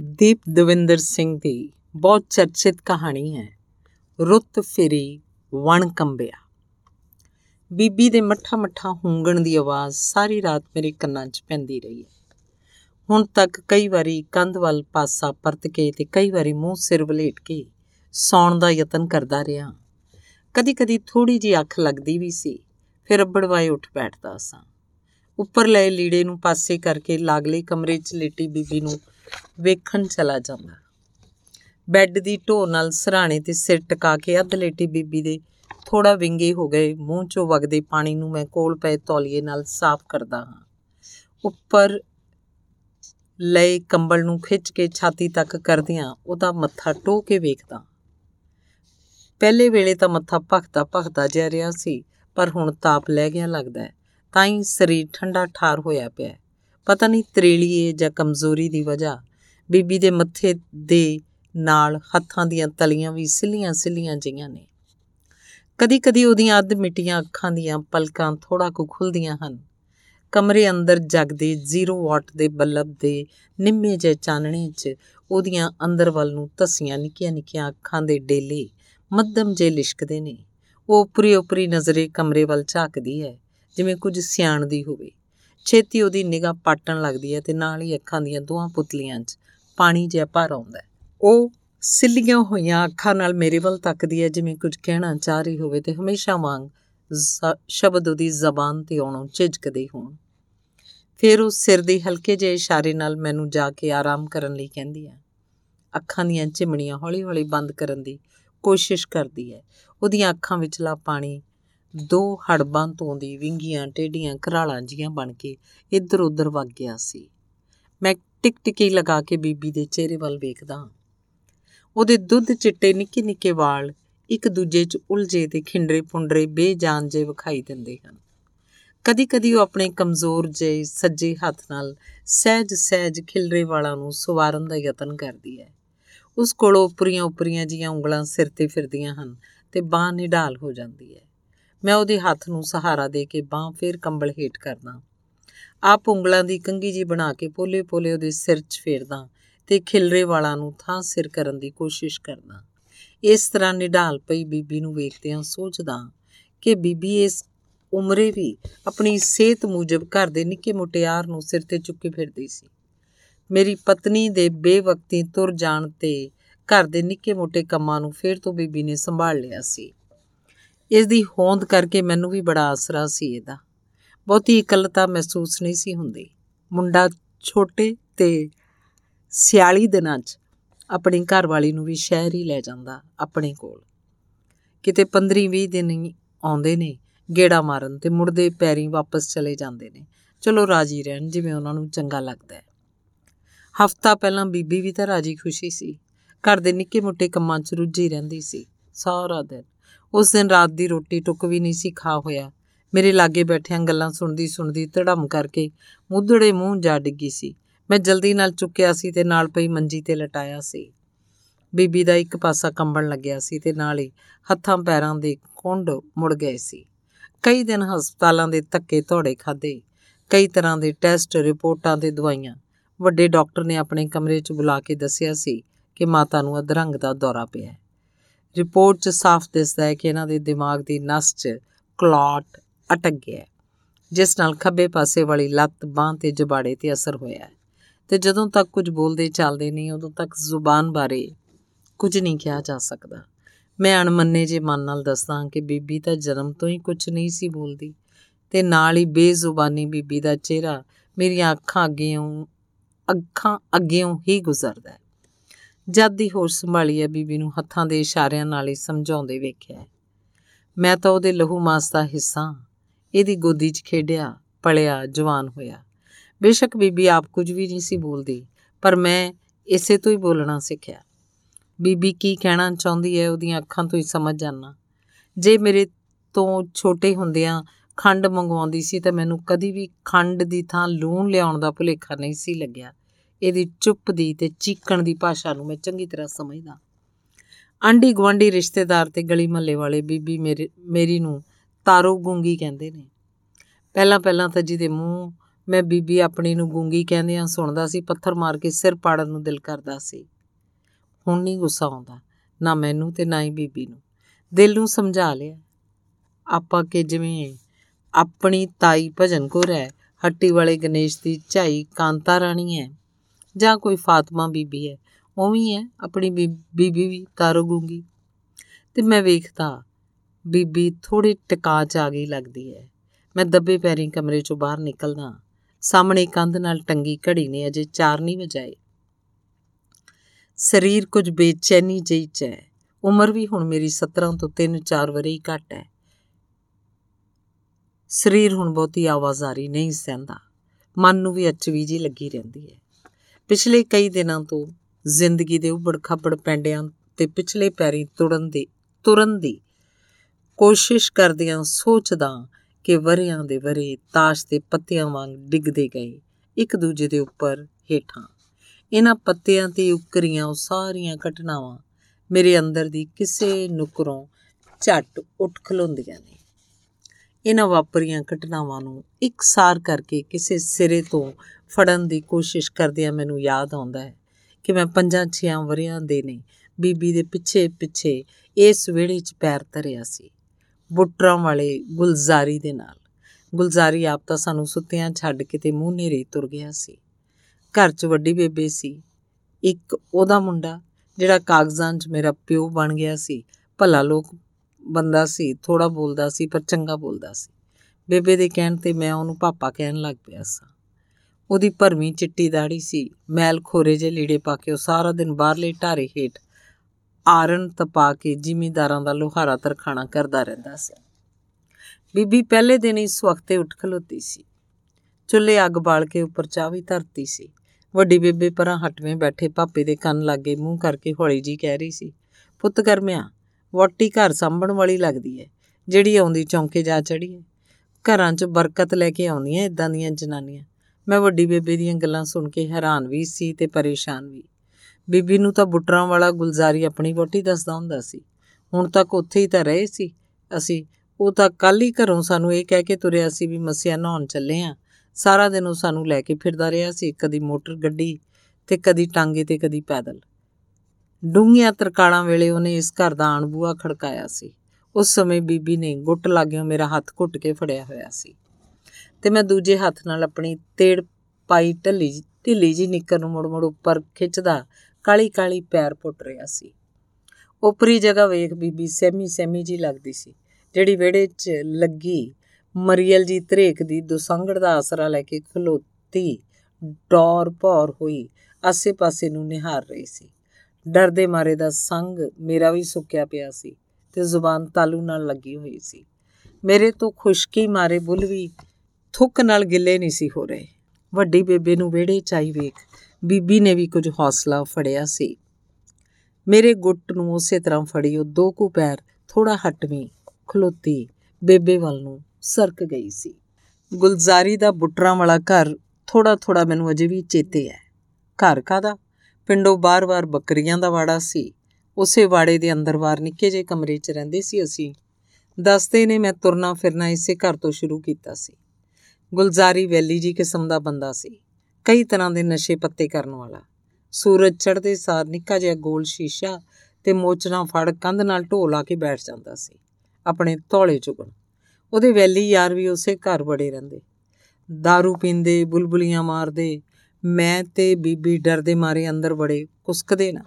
ਦੀਪ ਦਵਿੰਦਰ ਸਿੰਘ ਦੀ ਬਹੁਤ ਚਰਚਿਤ ਕਹਾਣੀ ਹੈ, ਰੁੱਤ ਫਿਰੀ ਵਣ ਕੰਬਿਆ। ਬੀਬੀ ਦੇ ਮੱਠਾ ਮੱਠਾ ਹੂੰਗਣ ਦੀ ਆਵਾਜ਼ ਸਾਰੀ ਰਾਤ ਮੇਰੇ ਕੰਨਾਂ 'ਚ ਪੈਂਦੀ ਰਹੀ ਹੈ। ਹੁਣ ਤੱਕ ਕਈ ਵਾਰੀ ਕੰਧ ਵੱਲ ਪਾਸਾ ਪਰਤ ਕੇ ਤੇ ਕਈ ਵਾਰੀ ਮੂੰਹ ਸਿਰ ਵਲੇਟ ਕੇ ਸੌਣ ਦਾ ਯਤਨ ਕਰਦਾ ਰਿਹਾ। ਕਦੀ-ਕਦੀ ਥੋੜੀ ਜੀ ਅੱਖ ਲੱਗਦੀ ਵੀ ਸੀ, ਫਿਰ ਅੱਬੜਵਾਏ ਉੱਠ ਬੈਠਦਾ ਸਾਂ। ਉੱਪਰ ਲਏ ਲੀੜੇ ਨੂੰ ਪਾਸੇ ਕਰਕੇ ਲਾਗਲੇ ਕਮਰੇ 'ਚ ਲੇਟੀ ਬੀਬੀ ਨੂੰ ਵੇਖਣ ਚਲਾ ਜਾਂਦਾ। ਬੈੱਡ ਦੀ ਢੋ ਨਾਲ ਸਰਾਣੇ ਤੇ ਸਿਰ ਟਿਕਾ ਕੇ ਅੱਧ ਲੇਟੀ ਬੀਬੀ ਦੇ ਥੋੜਾ ਵਿੰਗੇ ਹੋ ਗਏ। ਮੂੰਹ 'ਚੋਂ ਵਗਦੇ ਪਾਣੀ ਨੂੰ ਮੈਂ ਕੋਲ ਪਏ ਤੌਲੀਏ ਨਾਲ ਸਾਫ਼ ਕਰਦਾ ਹਾਂ। ਉੱਪਰ ਲਏ ਕੰਬਲ ਨੂੰ ਖਿੱਚ ਕੇ ਛਾਤੀ ਤੱਕ ਕਰਦਿਆਂ ਉਹਦਾ ਮੱਥਾ ਟੋ ਕੇ ਵੇਖਦਾ। ਪਹਿਲੇ ਵੇਲੇ ਤਾਂ ਮੱਥਾ ਭਖਦਾ ਭਖਦਾ ਜਿਹਾ ਰਿਹਾ ਸੀ, ਪਰ ਹੁਣ ਤਾਪ ਲੈ ਗਿਆ ਲੱਗਦਾ ਤਾਂ ਹੀ ਸਰੀਰ ਠੰਡਾ ਠਾਰ ਹੋਇਆ ਪਿਆ ਪਤਾ ਨਹੀਂ ਤਰੇਲੀਏ ਜਾਂ ਕਮਜ਼ੋਰੀ ਦੀ ਵਜ੍ਹਾ। ਬੀਬੀ ਦੇ ਮੱਥੇ ਦੇ ਨਾਲ ਹੱਥਾਂ ਦੀਆਂ ਤਲੀਆਂ ਵੀ ਸਿੱਲੀਆਂ ਸਿੱਲੀਆਂ ਜਿਹੀਆਂ ਨੇ। ਕਦੀ-ਕਦੀ ਉਹਦੀਆਂ ਅੱਧ ਮਿੱਟੀਆਂ ਅੱਖਾਂ ਦੀਆਂ ਪਲਕਾਂ ਥੋੜਾ ਕੁ ਖੁੱਲਦੀਆਂ ਹਨ। ਕਮਰੇ ਅੰਦਰ ਜਗਦੇ 0 ਵਾਟ ਦੇ ਬਲਬ ਦੇ ਨਿੰਮੇ ਜਿਹੇ ਚਾਨਣੇ 'ਚ ਉਹਦੀਆਂ ਅੰਦਰ ਵੱਲ ਨੂੰ ਤਸੀਆਂ ਨਿੱਕੀਆਂ-ਨਿੱਕੀਆਂ ਅੱਖਾਂ ਦੇ ਡੇਲੇ ਮੱਧਮ ਜੇ ਲਿਸ਼ਕਦੇ ਨੇ। ਉਹ ਉਪਰੀ ਉਪਰੀ ਨਜ਼ਰੇ ਕਮਰੇ ਵੱਲ ਝਾਕਦੀ ਹੈ। ਜਿਵੇਂ ਕੁਝ ਸਿਆਣਦੀ ਹੋਵੇ। ਛੇਤੀ ਉਹਦੀ ਨਿਗਾਹ ਪਾਟਣ ਲੱਗਦੀ ਹੈ ਤੇ ਨਾਲ ਹੀ ਅੱਖਾਂ ਦੀਆਂ ਦੋਹਾਂ ਪੁਤਲੀਆਂ 'ਚ ਪਾਣੀ ਜਿਹਾ ਭਰ ਆਉਂਦਾ ਹੈ। ਉਹ ਸਿੱਲੀਆਂ ਹੋਈਆਂ ਅੱਖਾਂ ਨਾਲ ਮੇਰੇ ਵੱਲ ਤੱਕਦੀ ਹੈ, ਜਿਵੇਂ ਕੁਝ ਕਹਿਣਾ ਚਾਹ ਰਹੀ ਹੋਵੇ ਤੇ ਹਮੇਸ਼ਾ ਵਾਂਗ ਸ਼ਬਦ ਉਹਦੀ ਜ਼ਬਾਨ ਤੇ ਆਉਣੋਂ ਝਿਜਕਦੇ ਹੋਣ। ਫਿਰ ਉਹ ਸਿਰ ਦੇ ਹਲਕੇ ਜਿਹੇ ਇਸ਼ਾਰੇ ਨਾਲ ਮੈਨੂੰ ਜਾ ਕੇ ਆਰਾਮ ਕਰਨ ਲਈ ਕਹਿੰਦੀ ਹੈ। ਅੱਖਾਂ ਦੀਆਂ ਚਿਮਣੀਆਂ ਹੌਲੀ-ਹੌਲੀ ਬੰਦ ਕਰਨ ਦੀ ਕੋਸ਼ਿਸ਼ ਕਰਦੀ ਹੈ। ਉਹਦੀਆਂ ਅੱਖਾਂ ਵਿਚਲਾ ਪਾਣੀ ਦੋ ਹੜਬਾਂ ਤੋਂ ਦੀ ਵਿੰਗੀਆਂ ਟੇਡੀਆਂ ਘਰਾਲਾਂ ਜੀਆਂ ਬਣ ਕੇ ਇੱਧਰ ਉੱਧਰ ਵਗ ਗਿਆ ਸੀ। ਮੈਂ ਟਿਕ ਟਿਕੀ ਲਗਾ ਕੇ ਬੀਬੀ ਦੇ ਚਿਹਰੇ ਵੱਲ ਵੇਖਦਾ ਉਹਦੇ ਦੁੱਧ ਚਿੱਟੇ ਨਿੱਕੇ ਨਿੱਕੇ ਵਾਲ ਇੱਕ ਦੂਜੇ 'ਚ ਉਲਝੇ ਤੇ ਖਿੰਡਰੇ ਪੁੰਡਰੇ ਬੇਜਾਨ ਜੇ ਵਿਖਾਈ ਦਿੰਦੇ ਹਨ। ਕਦੀ-ਕਦੀ ਉਹ ਆਪਣੇ ਕਮਜ਼ੋਰ ਜੇ ਸੱਜੇ ਹੱਥ ਨਾਲ ਸਹਿਜ ਸਹਿਜ ਖਿਲਰੇ ਵਾਲਾਂ ਨੂੰ ਸਵਾਰਨ ਦਾ ਯਤਨ ਕਰਦੀ ਹੈ। ਉਸ ਕੋਲੋਂ ਉਪਰੀਆਂ ਉਪਰੀਆਂ ਜੀਆਂ ਉਂਗਲਾਂ ਸਿਰ ਤੇ ਫਿਰਦੀਆਂ ਹਨ ਤੇ ਬਾਹ ਨਿਢਾਲ ਹੋ ਜਾਂਦੀ ਹੈ। ਮੈਂ ਉਹਦੇ ਹੱਥ ਨੂੰ ਸਹਾਰਾ ਦੇ ਕੇ ਬਾਹ ਫੇਰ ਕੰਬਲ ਹੇਠ ਕਰਦਾ। ਆਪ ਉਂਗਲਾਂ ਦੀ ਕੰਗੀ ਜੀ ਬਣਾ ਕੇ ਪੋਲੇ-ਪੋਲੇ ਉਹਦੇ ਸਿਰ 'ਚ ਫੇਰਦਾ ਤੇ ਖਿਲਰੇ ਵਾਲਾਂ ਨੂੰ ਥਾਂ ਸਿਰ ਕਰਨ ਦੀ ਕੋਸ਼ਿਸ਼ ਕਰਦਾ। ਇਸ ਤਰ੍ਹਾਂ ਨਿਢਾਲ ਪਈ ਬੀਬੀ ਨੂੰ ਵੇਖਦਿਆਂ ਸੋਚਦਾ ਕਿ ਬੀਬੀ ਇਸ ਉਮਰੇ ਵੀ ਆਪਣੀ ਸਿਹਤ ਮੁਜਬ ਘਰ ਦੇ ਨਿੱਕੇ ਮੁਟਿਆਰ ਨੂੰ ਸਿਰ ਤੇ ਚੁੱਕੀ ਫਿਰਦੀ ਸੀ। ਮੇਰੀ ਪਤਨੀ ਦੇ ਬੇਵਕਤੀ ਤੁਰ ਜਾਣ ਤੇ ਘਰ ਦੇ ਨਿੱਕੇ ਮੋਟੇ ਕੰਮਾਂ ਨੂੰ ਫੇਰ ਤੋਂ ਬੀਬੀ ਨੇ ਸੰਭਾਲ ਲਿਆ ਸੀ। ਇਸ ਦੀ ਹੋਂਦ ਕਰਕੇ ਮੈਨੂੰ ਵੀ ਬੜਾ ਆਸਰਾ ਸੀ ਇਹਦਾ। ਬਹੁਤੀ ਇਕੱਲਤਾ ਮਹਿਸੂਸ ਨਹੀਂ ਸੀ ਹੁੰਦੀ। ਮੁੰਡਾ ਛੋਟੇ ਤੇ ਸਿਆਲੀ ਦਿਨਾਂ 'ਚ ਆਪਣੀ ਘਰਵਾਲੀ ਨੂੰ ਵੀ ਸ਼ਹਿਰ ਹੀ ਲੈ ਜਾਂਦਾ ਆਪਣੇ ਕੋਲ। ਕਿਤੇ 15-20 ਦਿਨ ਹੀ ਆਉਂਦੇ ਨੇ, ਗੇੜਾ ਮਾਰਨ ਤੇ ਮੁੜਦੇ ਪੈਰੀ ਵਾਪਸ ਚਲੇ ਜਾਂਦੇ ਨੇ। ਚਲੋ ਰਾਜੀ ਰਹਿਣ, ਜਿਵੇਂ ਉਹਨਾਂ ਨੂੰ ਚੰਗਾ ਲੱਗਦਾ ਹੈ। ਹਫਤਾ ਪਹਿਲਾਂ ਬੀਬੀ ਵੀ ਤਾਂ ਰਾਜੀ ਖੁਸ਼ੀ ਸੀ। ਘਰ ਦੇ ਨਿੱਕੇ ਮੁੱਟੇ ਕੰਮਾਂ 'ਚ ਰੁੱਝੀ ਰਹਿੰਦੀ ਸੀ ਸਾਰਾ ਦਿਨ। ਉਸ ਦਿਨ ਰਾਤ ਦੀ ਰੋਟੀ ਟੁੱਕ ਵੀ ਨਹੀਂ ਸੀ ਖਾ ਹੋਇਆ। ਮੇਰੇ ਲਾਗੇ ਬੈਠਿਆਂ ਗੱਲਾਂ ਸੁਣਦੀ ਸੁਣਦੀ ਧੜਮ ਕਰਕੇ ਮੁੱਧੜੇ ਮੂੰਹ ਜਾ ਡਿੱਗੀ ਸੀ। ਮੈਂ ਜਲਦੀ ਨਾਲ ਚੁੱਕਿਆ ਸੀ ਤੇ ਨਾਲ ਪਈ ਮੰਜੀ ਤੇ ਲਟਾਇਆ ਸੀ। ਬੀਬੀ ਦਾ ਇੱਕ ਪਾਸਾ ਕੰਬਣ ਲੱਗਿਆ ਸੀ ਤੇ ਨਾਲ ਹੀ ਹੱਥਾਂ ਪੈਰਾਂ ਦੇ ਕੁੰਡ ਮੁੜ ਗਏ ਸੀ। ਕਈ ਦਿਨ ਹਸਪਤਾਲਾਂ ਦੇ ਧੱਕੇ ਧੋੜੇ ਖਾਦੇ ਕਈ ਤਰ੍ਹਾਂ ਦੇ ਟੈਸਟ, ਰਿਪੋਰਟਾਂ ਤੇ ਦਵਾਈਆਂ। ਵੱਡੇ ਡਾਕਟਰ ਨੇ ਆਪਣੇ ਕਮਰੇ 'ਚ ਬੁਲਾ ਕੇ ਦੱਸਿਆ ਸੀ ਕਿ ਮਾਤਾ ਨੂੰ ਅਧਰੰਗ ਦਾ ਦੌਰਾ ਪਿਆ ਹੈ। ਰਿਪੋਰਟ 'ਚ ਸਾਫ਼ ਦਿਸਦਾ ਹੈ ਕਿ ਇਹਨਾਂ ਦੇ ਦਿਮਾਗ ਦੀ ਨਸ 'ਚ ਕਲੌਟ ਅਟਕ ਗਿਆ ਹੈ, ਜਿਸ ਨਾਲ ਖੱਬੇ ਪਾਸੇ ਵਾਲੀ ਲੱਤ, ਬਾਹ ਤੇ ਜਬਾੜੇ ਤੇ ਅਸਰ ਹੋਇਆ ਹੈ। ਤੇ ਜਦੋਂ ਤੱਕ ਕੁਝ ਬੋਲਦੇ ਚੱਲਦੇ ਨਹੀਂ, ਉਦੋਂ ਤੱਕ ਜ਼ੁਬਾਨ ਬਾਰੇ ਕੁਝ ਨਹੀਂ ਕਿਹਾ ਜਾ ਸਕਦਾ। ਮੈਂ ਅਣਮੰਨੇ ਜੇ ਮਨ ਨਾਲ ਦੱਸਦਾ ਕਿ ਬੀਬੀ ਤਾਂ ਜਨਮ ਤੋਂ ਹੀ ਕੁਝ ਨਹੀਂ ਸੀ ਬੋਲਦੀ, ਤੇ ਨਾਲ ਹੀ ਬੇਜ਼ੁਬਾਨੀ ਬੀਬੀ ਦਾ ਚਿਹਰਾ ਮੇਰੀਆਂ ਅੱਖਾਂ ਅੱਗੇੋਂ ਅੱਖਾਂ ਅੱਗੇੋਂ ਹੀ ਗੁਜ਼ਰਦਾ ਹੈ। ਜਦ ਦੀ ਹੋਸ਼ ਸੰਭਾਲੀ ਹੈ ਬੀਬੀ ਨੂੰ ਹੱਥਾਂ ਦੇ ਇਸ਼ਾਰਿਆਂ ਨਾਲ ਹੀ ਸਮਝਾਉਂਦੇ ਵੇਖਿਆ ਮੈਂ ਤਾਂ ਉਹਦੇ ਲਹੂ ਮਾਸ ਦਾ ਹਿੱਸਾ, ਇਹਦੀ ਗੋਦੀ 'ਚ ਖੇਡਿਆ, ਪਲਿਆ, ਜਵਾਨ ਹੋਇਆ। ਬੇਸ਼ੱਕ ਬੀਬੀ ਆਪ ਕੁਝ ਵੀ ਨਹੀਂ ਸੀ ਬੋਲਦੀ, ਪਰ ਮੈਂ ਇਸੇ ਤੋਂ ਹੀ ਬੋਲਣਾ ਸਿੱਖਿਆ। ਬੀਬੀ ਕੀ ਕਹਿਣਾ ਚਾਹੁੰਦੀ ਹੈ ਉਹਦੀਆਂ ਅੱਖਾਂ ਤੋਂ ਹੀ ਸਮਝ ਜਾਣਾ ਜੇ ਮੇਰੇ ਤੋਂ ਛੋਟੇ ਹੁੰਦਿਆਂ ਖੰਡ ਮੰਗਵਾਉਂਦੀ ਸੀ ਤਾਂ ਮੈਨੂੰ ਕਦੀ ਵੀ ਖੰਡ ਦੀ ਥਾਂ ਲੂਣ ਲਿਆਉਣ ਦਾ ਭੁਲੇਖਾ ਨਹੀਂ ਸੀ ਲੱਗਿਆ। ਇਹਦੀ ਚੁੱਪ ਦੀ ਤੇ ਚੀਕਣ ਦੀ ਭਾਸ਼ਾ ਨੂੰ ਮੈਂ ਚੰਗੀ ਤਰ੍ਹਾਂ ਸਮਝਦਾ। ਆਂਡੀ ਗਵਾਂਡੀ ਰਿਸ਼ਤੇਦਾਰ ਤੇ ਗਲੀ ਮਹੱਲੇ ਵਾਲੇ ਬੀਬੀ ਮੇਰੇ, ਮੇਰੀ ਨੂੰ ਤਾਰੋ ਗੁੰਗੀ ਕਹਿੰਦੇ ਨੇ। ਪਹਿਲਾਂ ਪਹਿਲਾਂ ਤਾਂ ਜਿਹਦੇ ਮੂੰਹ ਮੈਂ ਬੀਬੀ ਆਪਣੀ ਨੂੰ ਗੂੰਗੀ ਕਹਿੰਦਿਆਂ ਸੁਣਦਾ ਸੀ, ਪੱਥਰ ਮਾਰ ਕੇ ਸਿਰ ਪਾੜਨ ਨੂੰ ਦਿਲ ਕਰਦਾ ਸੀ। ਹੁਣ ਨਹੀਂ ਗੁੱਸਾ ਆਉਂਦਾ, ਨਾ ਮੈਨੂੰ ਤੇ ਨਾ ਹੀ ਬੀਬੀ ਨੂੰ। ਦਿਲ ਨੂੰ ਸਮਝਾ ਲਿਆ। ਆਪਾਂ ਕਿ ਜਿਵੇਂ ਆਪਣੀ ਤਾਈ ਭਜਨ ਕੌਰ ਹੈ ਹੱਟੀ ਵਾਲੇ ਗਣੇਸ਼ ਦੀ ਝਾਈ ਕਾਂਤਾ ਰਾਣੀ ਹੈ। ਜਾਂ ਕੋਈ ਫਾਤਮਾ ਬੀਬੀ ਹੈ, ਉਵੇਂ ਹੈ ਆਪਣੀ ਬੀਬੀ ਵੀ ਤਾਰੋ ਗੂੰਗੀ। ਤੇ ਮੈਂ ਵੇਖਦਾ, ਬੀਬੀ ਥੋੜੀ ਟਿਕਾ ਚ ਆ ਗਈ ਲੱਗਦੀ ਹੈ। ਮੈਂ ਦੱਬੇ ਪੈਰੀਂ ਕਮਰੇ ਚੋਂ ਬਾਹਰ ਨਿਕਲਦਾ ਸਾਹਮਣੇ ਕੰਧ ਨਾਲ ਟੰਗੀ ਘੜੀ ਨੇ ਅਜੇ 4 ਨਹੀਂ ਵਜਾਏ। ਸਰੀਰ ਕੁਝ ਬੇਚੈਨੀ ਜਿਹੀ ਚ ਹੈ। ਉਮਰ ਵੀ ਹੁਣ ਮੇਰੀ 17 ਤੋਂ 3-4 ਵਰੇ ਹੀ ਘੱਟ ਹੈ। ਸਰੀਰ ਹੁਣ ਬਹੁਤੀ ਆਵਾਜ਼ਾਰੀ ਨਹੀਂ ਸਹਿੰਦਾ। ਮਨ ਨੂੰ ਵੀ ਅਚਵੀ ਜੀ ਲੱਗੀ ਰਹਿੰਦੀ ਹੈ। ਪਿਛਲੇ ਕਈ ਦਿਨਾਂ ਤੋਂ ਜ਼ਿੰਦਗੀ ਦੇ ਉਬੜ ਖੱਬੜ ਪੈਂਡਿਆਂ ਤੇ ਪਿਛਲੇ ਪੈਰੀ ਤੁਰਨ ਦੀ ਤੁਰਨ ਦੀ ਕੋਸ਼ਿਸ਼ ਕਰਦਿਆਂ ਸੋਚਦਾ ਕਿ ਵਰਿਆਂ ਦੇ ਵਰੇ ਤਾਸ਼ ਦੇ ਪੱਤਿਆਂ ਵਾਂਗ ਡਿੱਗਦੇ ਗਏ ਇੱਕ ਦੂਜੇ ਦੇ ਉੱਪਰ ਹੇਠਾਂ। ਇਹਨਾਂ ਪੱਤਿਆਂ ਤੇ ਉਕਰੀਆਂ ਉਹ ਸਾਰੀਆਂ ਘਟਨਾਵਾਂ ਮੇਰੇ ਅੰਦਰ ਦੀ ਕਿਸੇ ਨੁਕਰੋਂ ਝੱਟ ਉੱਠ ਖਲੋਂਦੀਆਂ ਨੇ। ਇਹਨਾਂ ਵਾਪਰੀਆਂ ਘਟਨਾਵਾਂ ਨੂੰ ਇੱਕਸਾਰ ਕਰਕੇ ਕਿਸੇ ਸਿਰੇ ਤੋਂ ਫੜਨ ਦੀ ਕੋਸ਼ਿਸ਼ ਕਰਦਿਆਂ ਮੈਨੂੰ ਯਾਦ ਆਉਂਦਾ ਹੈ ਕਿ ਮੈਂ ਪੰਜਾਂ ਛਿਆਂ ਵਰਿਆਂ ਦੇ ਨੇ ਬੀਬੀ ਦੇ ਪਿੱਛੇ ਪਿੱਛੇ ਇਸ ਵਿਹੜੇ 'ਚ ਪੈਰ ਧਰਿਆ ਸੀ। ਬੁੱਟਰਾਂ ਵਾਲੇ ਗੁਲਜ਼ਾਰੀ ਦੇ ਨਾਲ। ਗੁਲਜ਼ਾਰੀ ਆਪ ਤਾਂ ਸਾਨੂੰ ਸੁੱਤਿਆਂ ਛੱਡ ਕੇ ਤੇ ਮੂੰਹ ਨੇਰੇ ਤੁਰ ਗਿਆ ਸੀ। ਘਰ 'ਚ ਵੱਡੀ ਬੇਬੇ ਸੀ। ਇੱਕ ਉਹਦਾ ਮੁੰਡਾ, ਜਿਹੜਾ ਕਾਗਜ਼ਾਂ 'ਚ ਮੇਰਾ ਪਿਓ ਬਣ ਗਿਆ ਸੀ। ਭਲਾ ਲੋਕ ਬੰਦਾ ਸੀ ਥੋੜਾ ਬੋਲਦਾ ਸੀ, ਪਰ ਚੰਗਾ ਬੋਲਦਾ ਸੀ। ਬੇਬੇ ਦੇ ਕਹਿਣ ਤੇ ਮੈਂ ਉਹਨੂੰ ਪਾਪਾ ਕਹਿਣ ਲੱਗ ਪਿਆ ਸਾਂ। ਉਹਦੀ ਭਰਵੀਂ ਚਿੱਟੀ ਦਾੜੀ ਸੀ, ਮੈਲ ਖੋਰੇ ਜੇ ਲੀੜੇ ਪਾ ਕੇ ਉਹ ਸਾਰਾ ਦਿਨ ਬਾਹਰਲੇ ਢਾਰੇ ਹੇਠ ਆਰਨ ਤਪਾ ਕੇ ਜ਼ਿਮੀਂਦਾਰਾਂ ਦਾ ਲੋਹਾਰਾ ਤਰਖਾਣਾ ਕਰਦਾ ਰਹਿੰਦਾ ਸੀ। ਬੀਬੀ ਪਹਿਲੇ ਦਿਨ ਹੀ ਸਵਖਤੇ ਉੱਠ ਖਲੋਤੀ ਸੀ। ਚੁੱਲ੍ਹੇ ਅੱਗ ਬਾਲ ਕੇ ਉੱਪਰ ਚਾਹ ਵੀ ਧਰਤੀ ਸੀ। ਵੱਡੀ ਬੇਬੇ ਪਰਾਂ ਹਟਵੇਂ ਬੈਠੇ ਪਾਪੇ ਦੇ ਕੰਨ ਲਾਗੇ ਮੂੰਹ ਕਰਕੇ ਹੌਲੀ ਜੀ ਕਹਿ ਰਹੀ ਸੀ, ਪੁੱਤ ਕਰਮਿਆ ਵੋਟੀ ਘਰ ਸੰਭਣ ਵਾਲੀ ਲੱਗਦੀ ਹੈ ਜਿਹੜੀ ਆਉਂਦੀ ਚੌਂਕੇ ਜਾ ਚੜੀ ਹੈ ਘਰਾਂ 'ਚ ਬਰਕਤ ਲੈ ਕੇ ਆਉਂਦੀਆਂ ਇਦਾਂ ਦੀਆਂ ਜਨਾਨੀਆਂ। ਮੈਂ ਵੱਡੀ ਬੇਬੇ ਦੀਆਂ ਗੱਲਾਂ ਸੁਣ ਕੇ ਹੈਰਾਨ ਵੀ ਸੀ ਤੇ ਪਰੇਸ਼ਾਨ ਵੀ। ਬੀਬੀ ਨੂੰ ਤਾਂ ਬੁੱਟਰਾਂ ਵਾਲਾ ਗੁਲਜ਼ਾਰੀ ਆਪਣੀ ਵੋਟੀ ਦੱਸਦਾ ਹੁੰਦਾ ਸੀ। ਹੁਣ ਤੱਕ ਉੱਥੇ ਹੀ ਤਾਂ ਰਹੇ ਸੀ। ਅਸੀਂ, ਉਹ ਤਾਂ ਕੱਲ ਹੀ ਘਰੋਂ ਸਾਨੂੰ ਇਹ ਕਹਿ ਕੇ ਤੁਰਿਆ ਸੀ ਵੀ ਮਸਿਆ ਨਹਾਉਣ ਚੱਲੇ ਆ। ਸਾਰਾ ਦਿਨ ਉਹ ਸਾਨੂੰ ਲੈ ਕੇ ਫਿਰਦਾ ਰਿਹਾ ਸੀ, ਕਦੀ ਮੋਟਰ ਗੱਡੀ ਤੇ ਕਦੀ ਟਾਂਗੇ ਤੇ ਕਦੀ ਪੈਦਲ। ਡੂੰਘੀਆਂ ਤਰਕਾਲਾਂ ਵੇਲੇ ਉਹਨੇ ਇਸ ਘਰ ਦਾ ਆਣਬੂਆ ਖੜਕਾਇਆ ਸੀ। ਉਸ ਸਮੇਂ ਬੀਬੀ ਨੇ ਗੁੱਟ ਲਾਗਿਓ ਮੇਰਾ ਹੱਥ ਘੁੱਟ ਕੇ ਫੜਿਆ ਹੋਇਆ ਸੀ ਤੇ ਮੈਂ ਦੂਜੇ ਹੱਥ ਨਾਲ ਆਪਣੀ ਤੇੜ ਪਾਈ ਢੱਲੀ ਢਿੱਲੀ ਜੀ ਨਿੱਕਰ ਨੂੰ ਮੁੜ ਮੁੜ ਉੱਪਰ ਖਿੱਚਦਾ ਕਾਲੀ ਕਾਲੀ ਪੈਰ ਪੁੱਟ ਰਿਹਾ ਸੀ। ਉਪਰੀ ਜਗ੍ਹਾ ਵੇਖ ਬੀਬੀ ਸਹਿਮੀ ਸਹਿਮੀ ਜੀ ਲੱਗਦੀ ਸੀ, ਜਿਹੜੀ ਵਿਹੜੇ 'ਚ ਲੱਗੀ ਮਰੀਅਲ ਜੀ ਧਰੇਕ ਦੀ ਦੁਸੰਗੜ ਦਾ ਆਸਰਾ ਲੈ ਕੇ ਖਲੋਤੀ ਡੌਰ ਭੌਰ ਹੋਈ ਆਸੇ-ਪਾਸੇ ਨੂੰ ਨਿਹਾਰ ਰਹੀ ਸੀ। ਡਰ ਦੇ ਮਾਰੇ ਦਾ ਸੰਗ ਮੇਰਾ ਵੀ ਸੁੱਕਿਆ ਪਿਆ ਸੀ ਤੇ ਜ਼ੁਬਾਨ ਤਾਲੂ ਨਾਲ ਲੱਗੀ ਹੋਈ ਸੀ। ਮੇਰੇ ਤੋਂ ਖੁਸ਼ਕੀ ਮਾਰੇ ਬੁੱਲ ਵੀ ਥੁੱਕ ਨਾਲ ਗਿੱਲੇ ਨਹੀਂ ਸੀ ਹੋ ਰਹੇ। ਵੱਡੀ ਬੇਬੇ ਨੂੰ ਵਿਹੜੇ ਚਾਈ ਵੇਖ ਬੀਬੀ ਨੇ ਵੀ ਕੁਝ ਹੌਸਲਾ ਫੜਿਆ ਸੀ। ਮੇਰੇ ਗੁੱਟ ਨੂੰ ਉਸੇ ਤਰ੍ਹਾਂ ਫੜੀ, ਉਹ ਦੋ ਕੁ ਪੈਰ ਥੋੜਾ ਹਟਵੀਂ, ਖਲੋਤੀ ਬੇਬੇ ਵੱਲ ਨੂੰ ਸਰਕ ਗਈ ਸੀ। ਗੁਲਜ਼ਾਰੀ ਦਾ ਬੁੱਟਰਾਂ ਵਾਲਾ ਘਰ ਥੋੜਾ ਥੋੜਾ ਮੈਨੂੰ ਅਜੇ ਵੀ ਚੇਤੇ ਹੈ। ਘਰ ਕਾਦਾ ਪਿੰਡੋਂ ਬਾਰ-ਬਾਰ ਬੱਕਰੀਆਂ ਦਾ ਵਾੜਾ ਸੀ। ਉਸੇ ਵਾੜੇ ਦੇ ਅੰਦਰ ਬਾਰ ਨਿੱਕੇ ਜਿਹੇ ਕਮਰੇ 'ਚ ਰਹਿੰਦੇ ਸੀ ਅਸੀਂ। ਦੱਸਦੇ ਨੇ ਮੈਂ ਤੁਰਨਾ ਫਿਰਨਾ ਇਸੇ ਘਰ ਤੋਂ ਸ਼ੁਰੂ ਕੀਤਾ ਸੀ। ਗੁਲਜ਼ਾਰੀ ਵੈਲੀ ਜੀ ਕਿਸਮ ਦਾ ਬੰਦਾ ਸੀ। ਕਈ ਤਰ੍ਹਾਂ ਦੇ ਨਸ਼ੇ ਪੱਤੇ ਕਰਨ ਵਾਲਾ। ਸੂਰਜ ਚੜ੍ਹਦੇ ਸਾਰ ਨਿੱਕਾ ਜਿਹਾ ਗੋਲ ਸ਼ੀਸ਼ਾ ਤੇ ਮੋਚਣਾ ਫੜ ਕੰਧ ਨਾਲ ਢੋ ਲਾ ਕੇ ਬੈਠ ਜਾਂਦਾ ਸੀ, ਆਪਣੇ ਧੌਲੇ ਚੁਗਣ। ਉਹਦੇ ਵੈਲੀ ਯਾਰ ਵੀ ਉਸੇ ਘਰ ਬੜੇ ਰਹਿੰਦੇ। दारू ਪੀਂਦੇ, ਬੁਲਬੁਲੀਆਂ ਮਾਰਦੇ ਮੈਂ ਤੇ ਬੀਬੀ ਡਰਦੇ ਮਾਰੇ ਅੰਦਰ ਬੜੇ ਕੁਸਕਦੇ ਨਾ।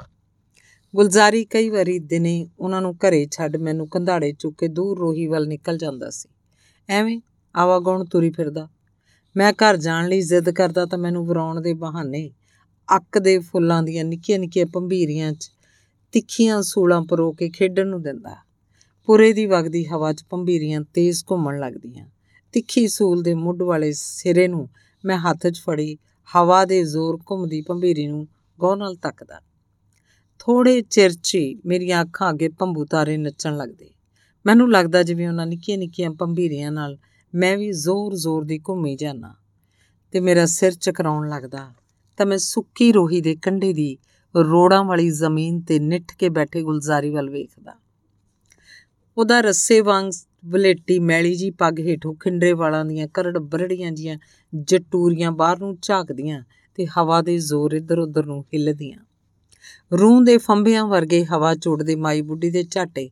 ਗੁਲਜ਼ਾਰੀ ਕਈ ਵਾਰੀ ਦਿਨੇ ਉਹਨਾਂ ਨੂੰ ਘਰੇ ਛੱਡ ਮੈਨੂੰ ਕੰਧਾੜੇ ਚੁੱਕ ਕੇ ਦੂਰ ਰੋਹੀ ਵੱਲ ਨਿਕਲ ਜਾਂਦਾ ਸੀ। ਐਵੇਂ ਆਵਾਗੌਣ ਤੁਰੀ ਫਿਰਦਾ। ਮੈਂ ਘਰ ਜਾਣ ਲਈ ਜ਼ਿੱਦ ਕਰਦਾ ਤਾਂ ਮੈਨੂੰ ਵਰਾਉਣ ਦੇ ਬਹਾਨੇ ਅੱਕ ਦੇ ਫੁੱਲਾਂ ਦੀਆਂ ਨਿੱਕੀਆਂ ਨਿੱਕੀਆਂ ਪੰਭੀਰੀਆਂ 'ਚ ਤਿੱਖੀਆਂ ਸੂਲਾਂ ਪਰੋ ਕੇ ਖੇਡਣ ਨੂੰ ਦਿੰਦਾ। ਪੁਰੇ ਦੀ ਵਗਦੀ ਹਵਾ 'ਚ ਪੰਭੀਰੀਆਂ ਤੇਜ਼ ਘੁੰਮਣ ਲੱਗਦੀਆਂ। ਤਿੱਖੀ ਸੂਲ ਦੇ ਮੁੱਢ ਵਾਲੇ ਸਿਰੇ ਨੂੰ ਮੈਂ ਹੱਥ 'ਚ ਫੜੀ ਹਵਾ ਦੇ ਜ਼ੋਰ ਘੁੰਮਦੀ ਪੰਭੀਰੀ ਨੂੰ ਗੌਰ ਨਾਲ ਤੱਕਦਾ। ਥੋੜੇ ਚਿਰ 'ਚ ਮੇਰੀਆਂ ਅੱਖਾਂ ਅੱਗੇ ਪੰਬੂ ਤਾਰੇ ਨੱਚਣ ਲੱਗਦੇ। ਮੈਨੂੰ ਲੱਗਦਾ ਜਿਵੇਂ ਉਹਨਾਂ ਨਿੱਕੀਆਂ ਨਿੱਕੀਆਂ ਪੰਭੀਰੀਆਂ ਨਾਲ ਮੈਂ ਵੀ ਜ਼ੋਰ-ਜ਼ੋਰ ਦੀ ਘੁੰਮੀ ਜਾਣਾ ਤੇ ਮੇਰਾ ਸਿਰ ਚਕਰਾਉਣ ਲੱਗਦਾ ਤਾਂ ਮੈਂ ਸੁੱਕੀ ਰੋਹੀ ਦੇ ਕੰਢੇ ਦੀ ਰੋੜਾਂ ਵਾਲੀ ਜ਼ਮੀਨ ਤੇ ਨਿੱਠ ਕੇ ਬੈਠੇ ਗੁਲਜ਼ਾਰੀ ਵੱਲ ਵੇਖਦਾ। ਉਹਦਾ ਰੱਸੇ ਵਾਂਗ ਬਲੇਟੀ ਮੈਲੀ ਜੀ ਪੱਗ ਹੇਠੋਂ ਖਿੰਡਰੇ ਵਾਲਾਂ ਦੀਆਂ ਕਰੜ ਬਰੜੀਆਂ ਜੀਆਂ ਜਟੂਰੀਆਂ ਬਾਹਰ ਨੂੰ ਝਾਕਦੀਆਂ ਤੇ ਹਵਾ ਦੇ ਜ਼ੋਰ ਇੱਧਰ ਉੱਧਰ ਨੂੰ ਹਿੱਲਦੀਆਂ। ਰੂਹ ਦੇ ਫੰਬਿਆਂ ਵਰਗੇ ਹਵਾ ਚੋੜਦੇ ਮਾਈ ਬੁੱਢੀ ਦੇ ਝਾਟੇ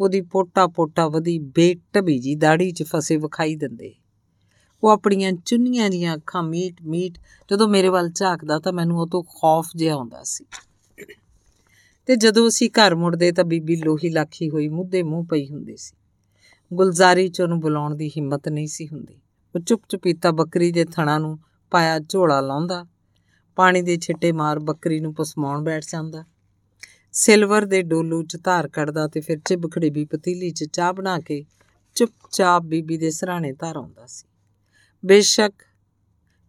ਉਹਦੀ ਪੋਟਾ ਪੋਟਾ ਵਧੀ ਬੇਟਬੀ ਜੀ ਦਾੜੀ 'ਚ ਫਸੇ ਵਿਖਾਈ ਦਿੰਦੇ। ਉਹ ਆਪਣੀਆਂ ਚੁੰਨੀਆਂ ਦੀਆਂ ਅੱਖਾਂ ਮੀਟ ਮੀਟ ਜਦੋਂ ਮੇਰੇ ਵੱਲ ਝਾਕਦਾ ਤਾਂ ਮੈਨੂੰ ਉਹ ਤੋਂ ਖੌਫ ਜਿਹਾ ਆਉਂਦਾ ਸੀ। ਤੇ ਜਦੋਂ ਅਸੀਂ ਘਰ ਮੁੜਦੇ ਤਾਂ ਬੀਬੀ ਲੋਹੀ ਲਾਖੀ ਹੋਈ ਮੁੱਦੇ ਮੂੰਹ ਪਈ ਹੁੰਦੀ ਸੀ। ਗੁਲਜ਼ਾਰੀ 'ਚ ਉਹਨੂੰ ਬੁਲਾਉਣ ਦੀ ਹਿੰਮਤ ਨਹੀਂ ਸੀ ਹੁੰਦੀ। ਉਹ ਚੁੱਪ ਚੁਪੀਤਾ ਬੱਕਰੀ ਦੇ ਥਣਾ ਨੂੰ ਪਾਇਆ ਝੋਲਾ ਲਾਉਂਦਾ। ਪਾਣੀ ਦੇ ਛਿੱਟੇ ਮਾਰ ਬੱਕਰੀ ਨੂੰ ਪਸਮਾਉਣ ਬੈਠ ਜਾਂਦਾ। ਸਿਲਵਰ ਦੇ ਡੋਲੂ 'ਚ ਧਾਰ ਕੱਢਦਾ ਤੇ ਫਿਰ ਚਿਬ ਖੜੀਬੀ ਪਤੀਲੀ 'ਚ ਚਾਹ ਬਣਾ ਕੇ ਚੁੱਪਚਾਪ ਬੀਬੀ ਦੇ ਸਰਾਣੇ ਧਾਰ ਆਉਂਦਾ ਸੀ। ਬੇਸ਼ੱਕ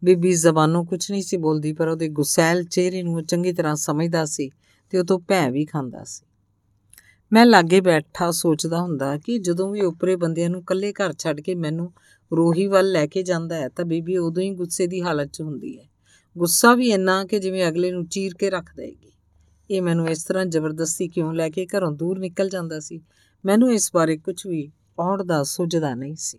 ਬੀਬੀ ਜ਼ਬਾਨੋਂ ਕੁਝ ਨਹੀਂ ਸੀ ਬੋਲਦੀ, ਪਰ ਉਹਦੇ ਗੁਸੈਲ ਚਿਹਰੇ ਨੂੰ ਚੰਗੀ ਤਰ੍ਹਾਂ ਸਮਝਦਾ ਸੀ ਤੇ ਉਹ ਤੋਂ ਭੈ ਵੀ ਖਾਂਦਾ ਸੀ। ਮੈਂ ਲਾਗੇ ਬੈਠਾ ਸੋਚਦਾ ਹੁੰਦਾ ਕਿ ਜਦੋਂ ਵੀ ਉਪਰੇ ਬੰਦਿਆਂ ਨੂੰ ਇਕੱਲੇ ਘਰ ਛੱਡ ਕੇ ਮੈਨੂੰ ਰੋਹੀ ਵੱਲ ਲੈ ਕੇ ਜਾਂਦਾ ਹੈ ਤਾਂ ਬੀਬੀ ਉਦੋਂ ਹੀ ਗੁੱਸੇ ਦੀ ਹਾਲਤ 'ਚ ਹੁੰਦੀ ਹੈ। ਗੁੱਸਾ ਵੀ ਇੰਨਾ ਕਿ ਜਿਵੇਂ ਅਗਲੇ ਨੂੰ ਚੀਰ ਕੇ ਰੱਖ ਦੇਗੀ ਇਹ ਮੈਨੂੰ ਇਸ ਤਰ੍ਹਾਂ ਜ਼ਬਰਦਸਤੀ ਕਿਉਂ ਲੈ ਕੇ ਘਰੋਂ ਦੂਰ ਨਿਕਲ ਜਾਂਦਾ ਸੀ? ਮੈਨੂੰ ਇਸ ਬਾਰੇ ਕੁਝ ਵੀ ਔੜ ਦਾ ਸੁਝਦਾ ਨਹੀਂ ਸੀ।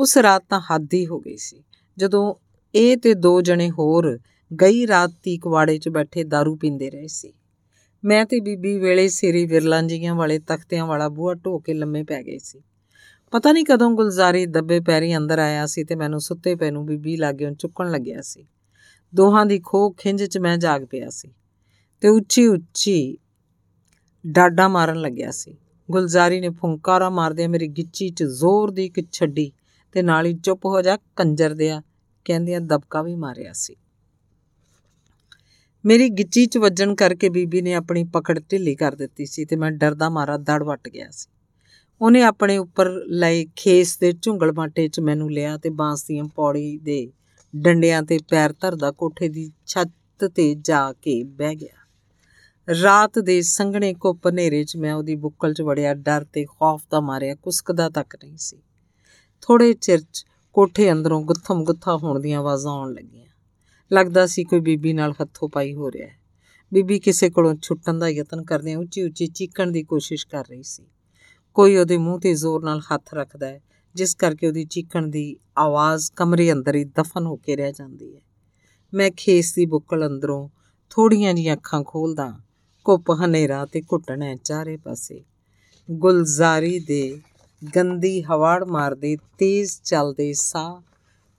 ਉਸ ਰਾਤ ਤਾਂ ਹੱਦ ਹੀ ਹੋ ਗਈ ਸੀ। ਜਦੋਂ ਇਹ ਤੇ ਦੋ ਜਣੇ ਹੋਰ ਗਈ ਰਾਤ ਤੀ ਕਵਾੜੇ 'ਚ ਬੈਠੇ दारू ਪੀਂਦੇ ਰਹੇ ਸੀ। ਮੈਂ ਤੇ ਬੀਬੀ ਵੇਲੇ ਸਿਰੀ ਵਿਰਲਾਂ ਜੀਆਂ ਵਾਲੇ ਤਖਤਿਆਂ ਵਾਲਾ ਬੂਹਾ ਢੋ ਕੇ ਲੰਮੇ ਪੈ ਗਏ ਸੀ। ਪਤਾ ਨਹੀਂ ਕਦੋਂ ਗੁਲਜ਼ਾਰੀ ਦੱਬੇ ਪੈਰੀ ਅੰਦਰ ਆਇਆ ਸੀ ਤੇ ਮੈਨੂੰ ਸੁੱਤੇ ਪੈ ਨੂੰ ਬੀਬੀ ਲਾਗਿਓਂ ਚੁੱਕਣ ਲੱਗਿਆ ਸੀ। ਦੋਹਾਂ ਦੀ ਖੋਹ ਖਿੰਝ 'ਚ ਮੈਂ ਜਾਗ ਪਿਆ ਸੀ ਤੇ ਉੱਚੀ ਉੱਚੀ ਡਾਡਾ ਮਾਰਨ ਲੱਗਿਆ ਸੀ। ਗੁਲਜ਼ਾਰੀ ਨੇ ਫੁੰਕਾਰਾ ਮਾਰਦਿਆਂ ਮੇਰੀ ਗਿੱਚੀ 'ਚ ਜ਼ੋਰ ਦੀ ਇੱਕ ਛੱਡੀ ਤੇ ਨਾਲ ਹੀ ਚੁੱਪ ਹੋ ਜਾ ਕੰਜਰ ਦਿਆ ਕਹਿੰਦਿਆਂ ਦਬਕਾ ਵੀ ਮਾਰਿਆ ਸੀ। ਮੇਰੀ ਗਿੱਚੀ 'ਚ ਵੱਜਣ ਕਰਕੇ ਬੀਬੀ ਨੇ ਆਪਣੀ ਪਕੜ ਢਿੱਲੀ ਕਰ ਦਿੱਤੀ ਸੀ ਤੇ ਮੈਂ ਡਰਦਾ ਮਾਰਾ ਦੜ ਵੱਟ ਗਿਆ ਸੀ। ਉਹਨੇ ਆਪਣੇ ਉੱਪਰ ਲਏ ਖੇਸ ਦੇ ਝੁੰਗਲ ਮਾਟੇ 'ਚ ਮੈਨੂੰ ਲਿਆ ਤੇ ਬਾਂਸ ਦੀਆਂ ਪੌੜੀ ਦੇ ਡੰਡਿਆਂ ਤੇ ਪੈਰ ਧਰਦਾ ਕੋਠੇ ਦੀ ਛੱਤ ਤੇ ਜਾ ਕੇ ਬਹਿ ਗਿਆ। ਰਾਤ ਦੇ ਸੰਘਣੇ ਕੁੱਪ ਹਨੇਰੇ 'ਚ ਮੈਂ ਉਹਦੀ ਬੁੱਕਲ 'ਚ ਵੜਿਆ, ਡਰ ਤੇ ਖੌਫ ਦਾ ਮਾਰਿਆ, ਕੁਸਕਦਾ ਤੱਕ ਨਹੀਂ ਸੀ। ਥੋੜੇ ਚਿਰ 'ਚ ਕੋਠੇ ਅੰਦਰੋਂ ਗੁੱਥਮ ਗੁੱਥਾ ਹੋਣ ਦੀਆਂ ਆਵਾਜ਼ਾਂ ਆਉਣ ਲੱਗੀਆਂ। ਲੱਗਦਾ ਸੀ ਕੋਈ ਬੀਬੀ ਨਾਲ ਹੱਥੋਂ ਪਾਈ ਹੋ ਰਿਹਾ ਹੈ। ਬੀਬੀ ਕਿਸੇ ਕੋਲੋਂ ਛੁੱਟਣ ਦਾ ਯਤਨ ਕਰਦਿਆਂ ਉੱਚੀ ਉੱਚੀ ਚੀਕਣ ਦੀ ਕੋਸ਼ਿਸ਼ ਕਰ ਰਹੀ ਸੀ। ਕੋਈ ਉਹਦੇ ਮੂੰਹ ਤੇ ਜ਼ੋਰ ਨਾਲ ਹੱਥ ਰੱਖਦਾ ਹੈ, ਜਿਸ ਕਰਕੇ ਉਹਦੀ ਚੀਕਣ ਦੀ ਆਵਾਜ਼ ਕਮਰੇ ਅੰਦਰ ਹੀ ਦਫਨ ਹੋ ਕੇ ਰਹਿ ਜਾਂਦੀ ਹੈ। ਮੈਂ ਖੇਸ ਦੀ ਬੁੱਕਲ ਅੰਦਰੋਂ ਥੋੜੀਆਂ ਜੀਆਂ ਅੱਖਾਂ ਖੋਲਦਾ ਕੁੱਪ ਹਨੇਰਾ ਤੇ ਘੁੱਟਣ ਹੈ ਚਾਰੇ ਪਾਸੇ। ਗੁਲਜ਼ਾਰੀ ਦੇ ਗੰਦੀ ਹਵਾੜ ਮਾਰਦੇ ਤੇਜ਼ ਚੱਲਦੇ ਸਾਹ